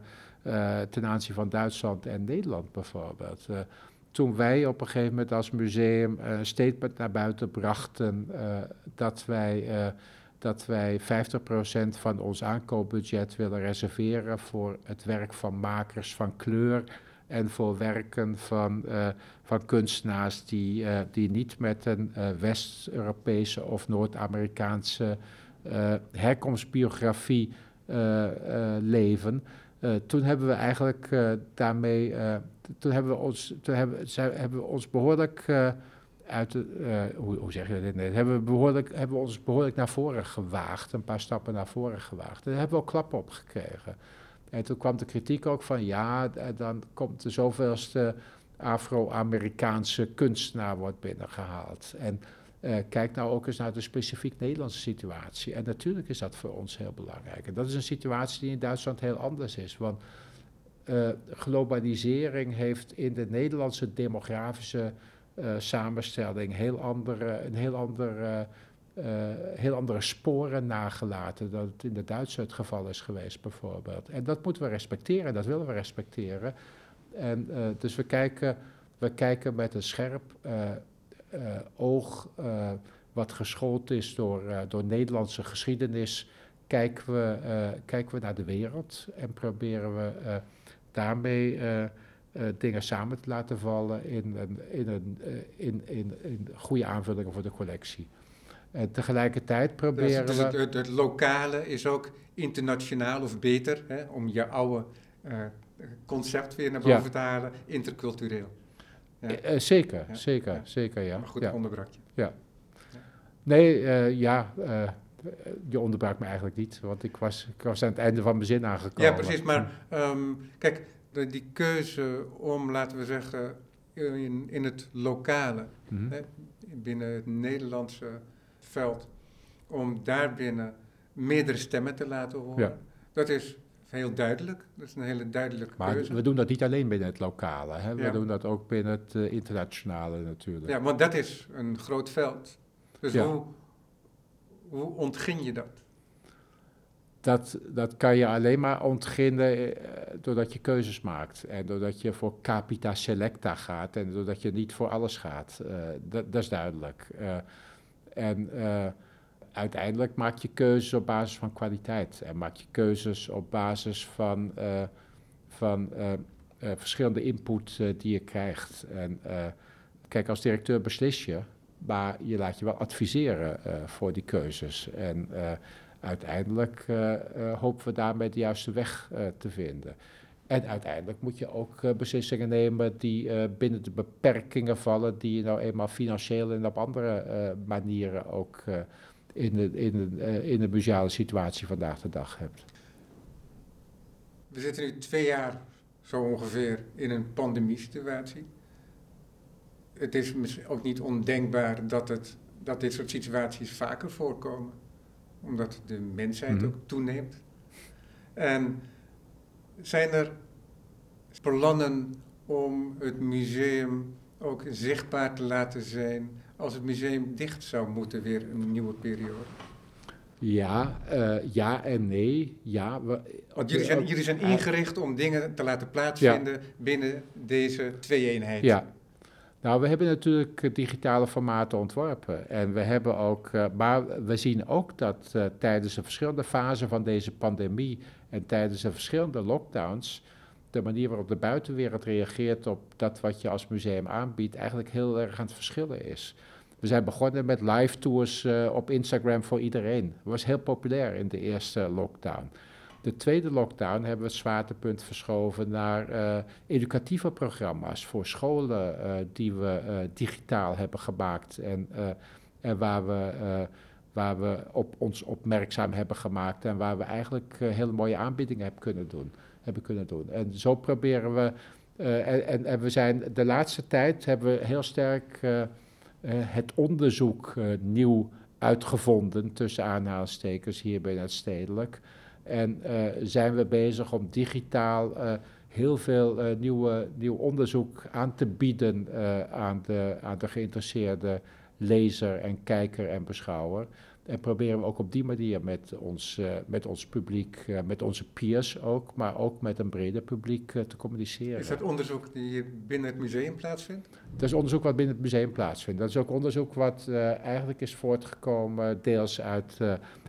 Speaker 2: ten aanzien van Duitsland en Nederland bijvoorbeeld. Toen wij op een gegeven moment als museum een statement naar buiten brachten dat wij, dat wij 50% van ons aankoopbudget willen reserveren voor het werk van makers van kleur en voor werken van, van kunstenaars die, die niet met een West-Europese of Noord-Amerikaanse herkomstbiografie leven. toen hebben we eigenlijk daarmee, toen hebben we ons, toen hebben, hebben we ons behoorlijk uit de, hoe, hoe, zeg je dat hebben we, behoorlijk, hebben we ons behoorlijk naar voren gewaagd, een paar stappen naar voren gewaagd. Daar hebben we ook klappen op gekregen. En toen kwam de kritiek ook van ja, dan komt de zoveelste Afro-Amerikaanse kunstenaar wordt binnengehaald. En kijk nou ook eens naar de specifiek Nederlandse situatie. En natuurlijk is dat voor ons heel belangrijk. En dat is een situatie die in Duitsland heel anders is. Want uh, globalisering heeft in de Nederlandse demografische uh, samenstelling heel andere, een heel andere uh, heel andere sporen nagelaten dan het in de Duitse het geval is geweest bijvoorbeeld. En dat moeten we respecteren, dat willen we respecteren. En dus we kijken, we kijken met een scherp oog, wat geschoold is door, door Nederlandse geschiedenis, kijken we, kijken we naar de wereld en proberen we daarmee dingen samen te laten vallen in, een, in, een, in, in, in goede aanvullingen voor de collectie. En tegelijkertijd proberen
Speaker 1: dus,
Speaker 2: dus
Speaker 1: we... Het, het, lokale is ook internationaal of beter, hè, om je oude uh, concept weer naar boven ja. te halen, intercultureel.
Speaker 2: Ja. Uh, zeker, ja. zeker, zeker, ja.
Speaker 1: Maar goed, ja. onderbrak je.
Speaker 2: Ja. Nee, uh, ja, je onderbrak me eigenlijk niet, want ik was, ik was aan het einde van mijn zin aangekomen.
Speaker 1: Ja, precies, maar um, kijk, de, die keuze om, laten we zeggen, in, in het lokale, mm -hmm. hè, binnen het Nederlandse veld om daarbinnen meerdere stemmen te laten horen. Ja. Dat is heel duidelijk. Dat is een hele duidelijke
Speaker 2: maar
Speaker 1: keuze.
Speaker 2: we doen dat niet alleen binnen het lokale. Hè? We ja. doen dat ook binnen het uh, internationale natuurlijk.
Speaker 1: Ja, want dat is een groot veld. Dus ja. hoe, hoe ontgin je dat?
Speaker 2: Dat, dat kan je alleen maar ontginnen uh, doordat je keuzes maakt. En doordat je voor capita selecta gaat. En doordat je niet voor alles gaat. Uh, dat, dat, is duidelijk. En uh, uiteindelijk maak je keuzes op basis van kwaliteit. En maak je keuzes op basis van, van verschillende input die je krijgt. En kijk, als directeur beslis je, maar je laat je wel adviseren voor die keuzes. En uiteindelijk hopen we daarmee de juiste weg te vinden. En uiteindelijk moet je ook beslissingen nemen die binnen de beperkingen vallen, die je nou eenmaal financieel en op andere manieren ook in, de, in, de, in de museale situatie vandaag de dag hebt.
Speaker 1: We zitten nu twee jaar zo ongeveer in een pandemiesituatie. Het is ook niet ondenkbaar dat, het, dat dit soort situaties vaker voorkomen, omdat de mensheid mm -hmm. ook toeneemt. En zijn er plannen om het museum ook zichtbaar te laten zijn als het museum dicht zou moeten weer een nieuwe periode?
Speaker 2: Ja, uh, ja en nee. Ja, we,
Speaker 1: Want jullie zijn, jullie zijn ingericht om dingen te laten plaatsvinden ja. binnen deze twee-eenheid.
Speaker 2: Ja. Nou, we hebben natuurlijk digitale formaten ontworpen. En we hebben ook, uh, maar we zien ook dat uh, tijdens de verschillende fasen van deze pandemie en tijdens de verschillende lockdowns de manier waarop de buitenwereld reageert op dat wat je als museum aanbiedt, eigenlijk heel erg aan het verschillen is. We zijn begonnen met live tours uh, op Instagram voor iedereen. Dat was heel populair in de eerste lockdown. De tweede lockdown hebben we het zwaartepunt verschoven naar uh, educatieve programma's voor scholen uh, die we digitaal hebben gemaakt en, en waar we waar we op ons opmerkzaam hebben gemaakt en waar we eigenlijk hele mooie aanbiedingen hebben kunnen doen, hebben kunnen doen. En zo proberen we en, en, we zijn de laatste tijd hebben we heel sterk het onderzoek nieuw uitgevonden, tussen aanhalingstekens, hier bij het stedelijk. En zijn we bezig om digitaal heel veel uh, nieuwe, nieuw onderzoek aan te bieden aan, de, aan de geïnteresseerde lezer en kijker en beschouwer. En proberen we ook op die manier met ons, met ons publiek, met onze peers ook, maar ook met een breder publiek te communiceren.
Speaker 1: Is dat onderzoek die binnen het museum plaatsvindt?
Speaker 2: Dat is onderzoek wat binnen het museum plaatsvindt. Dat is ook onderzoek wat eigenlijk is voortgekomen deels uit,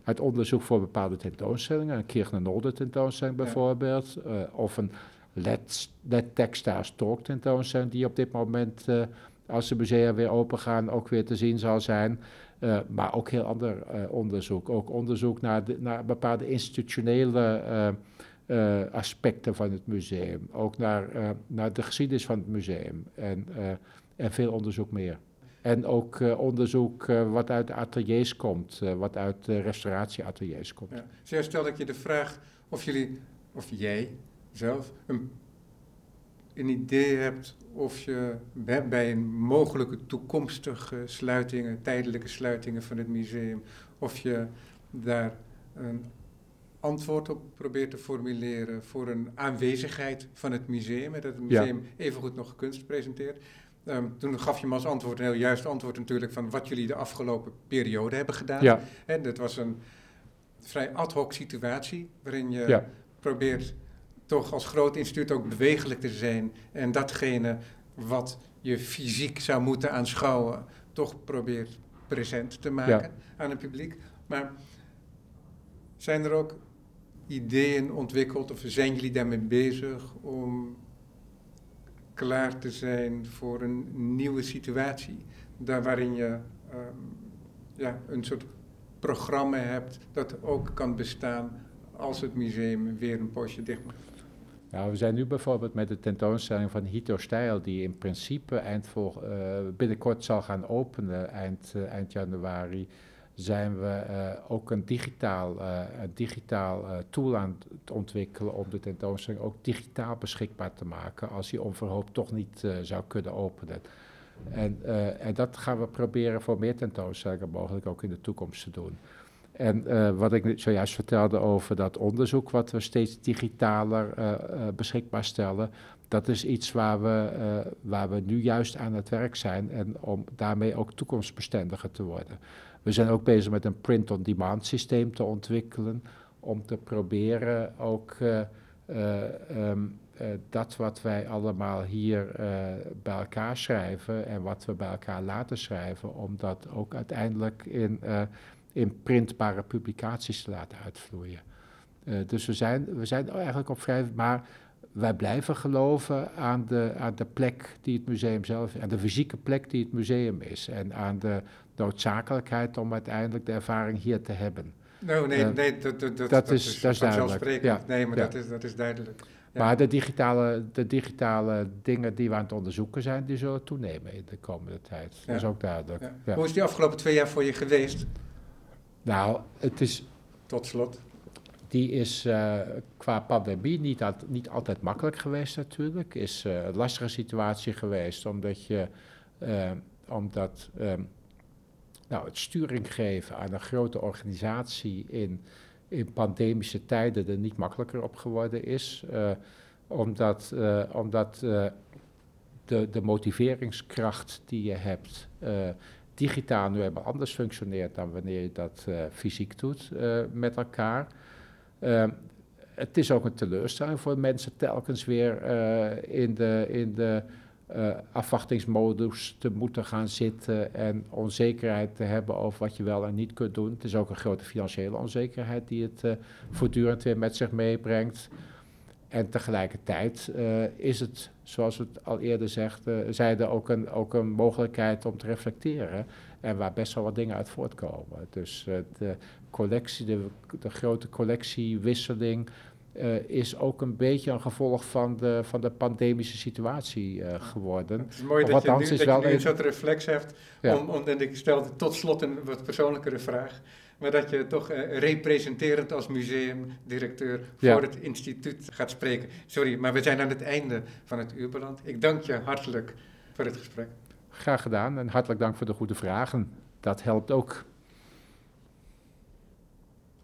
Speaker 2: uit onderzoek voor bepaalde tentoonstellingen. Een Kirchner-Nolde tentoonstelling bijvoorbeeld, ja. of een Let, Textiles Talk tentoonstelling, die op dit moment, uh, als de musea weer open gaan, ook weer te zien zal zijn. Uh, maar ook heel ander onderzoek. Ook onderzoek naar, de, naar bepaalde institutionele aspecten van het museum. Ook naar, naar de geschiedenis van het museum. En, en veel onderzoek meer. En ook onderzoek wat uit de ateliers komt, wat uit de restauratieateliers komt. Ja.
Speaker 1: Zo stel ik je de vraag of jullie, of jij, zelf een, een idee hebt of je bij een mogelijke toekomstige sluitingen, tijdelijke sluitingen van het museum, of je daar een antwoord op probeert te formuleren voor een aanwezigheid van het museum, dat het museum ja. evengoed nog kunst presenteert. Um, toen gaf je me als antwoord een heel juist antwoord natuurlijk van wat jullie de afgelopen periode hebben gedaan.
Speaker 2: Ja.
Speaker 1: En dat was een vrij ad hoc situatie waarin je ja. probeert toch als groot instituut ook bewegelijk te zijn en datgene wat je fysiek zou moeten aanschouwen, toch probeert present te maken aan het publiek. Maar zijn er ook ideeën ontwikkeld of zijn jullie daarmee bezig om klaar te zijn voor een nieuwe situatie? Daar waarin je um, ja, een soort programma hebt dat ook kan bestaan als het museum weer een poosje dicht moet.
Speaker 2: Nou, we zijn nu bijvoorbeeld met de tentoonstelling van Hito Stijl, die in principe eind voor, uh, binnenkort zal gaan openen, eind, uh, eind januari, zijn we uh, ook een digitaal, een digitaal tool aan het ontwikkelen om de tentoonstelling ook digitaal beschikbaar te maken als die onverhoopt toch niet zou kunnen openen. En, en dat gaan we proberen voor meer tentoonstellingen mogelijk ook in de toekomst te doen. En wat ik zojuist vertelde over dat onderzoek, wat we steeds digitaler beschikbaar stellen, dat is iets waar we, waar we nu juist aan het werk zijn en om daarmee ook toekomstbestendiger te worden. We zijn ook bezig met een print-on-demand systeem te ontwikkelen, om te proberen ook um, dat wat wij allemaal hier bij elkaar schrijven en wat we bij elkaar laten schrijven, om dat ook uiteindelijk in in printbare publicaties te laten uitvloeien. Dus we zijn, we zijn eigenlijk op vrij, maar wij blijven geloven aan de, aan de plek die het museum zelf, aan de fysieke plek die het museum is en aan de noodzakelijkheid om uiteindelijk de ervaring hier te hebben.
Speaker 1: Nou, nee, uh, nee dat, dat, dat, dat, is, dat is duidelijk. Ja, nee, maar ja. dat, is, dat is duidelijk.
Speaker 2: Ja. Maar de digitale, de digitale dingen die we aan het onderzoeken zijn, die zullen toenemen in de komende tijd. Ja. Dat is ook duidelijk.
Speaker 1: Hoe is die afgelopen twee jaar voor je geweest?
Speaker 2: Nou, het is...
Speaker 1: Tot slot.
Speaker 2: Die is uh, qua pandemie niet, niet, altijd makkelijk geweest natuurlijk. Is uh, een lastige situatie geweest, omdat je... Uh, omdat um, nou, het sturing geven aan een grote organisatie in, in pandemische tijden er niet makkelijker op geworden is. omdat omdat de, de motiveringskracht die je hebt digitaal nu helemaal anders functioneert dan wanneer je dat fysiek doet met elkaar. Het is ook een teleurstelling voor mensen telkens weer in de, in de afwachtingsmodus te moeten gaan zitten en onzekerheid te hebben over wat je wel en niet kunt doen. Het is ook een grote financiële onzekerheid die het voortdurend weer met zich meebrengt. En tegelijkertijd uh, is het, zoals we het al eerder zegt, zeiden, ook een, ook een mogelijkheid om te reflecteren. En waar best wel wat dingen uit voortkomen. Dus de collectie, de, de, grote collectiewisseling uh, is ook een beetje een gevolg van de, van de pandemische situatie uh, geworden.
Speaker 1: Het is mooi dat je nu, dat je nu een soort reflex hebt. Ja. Om, om, en ik stel tot slot een wat persoonlijkere vraag. Maar dat je toch uh, representerend als museumdirecteur ja. voor het instituut gaat spreken. Sorry, maar we zijn aan het einde van het uur beland. Ik dank je hartelijk voor het gesprek.
Speaker 2: Graag gedaan en hartelijk dank voor de goede vragen. Dat helpt ook.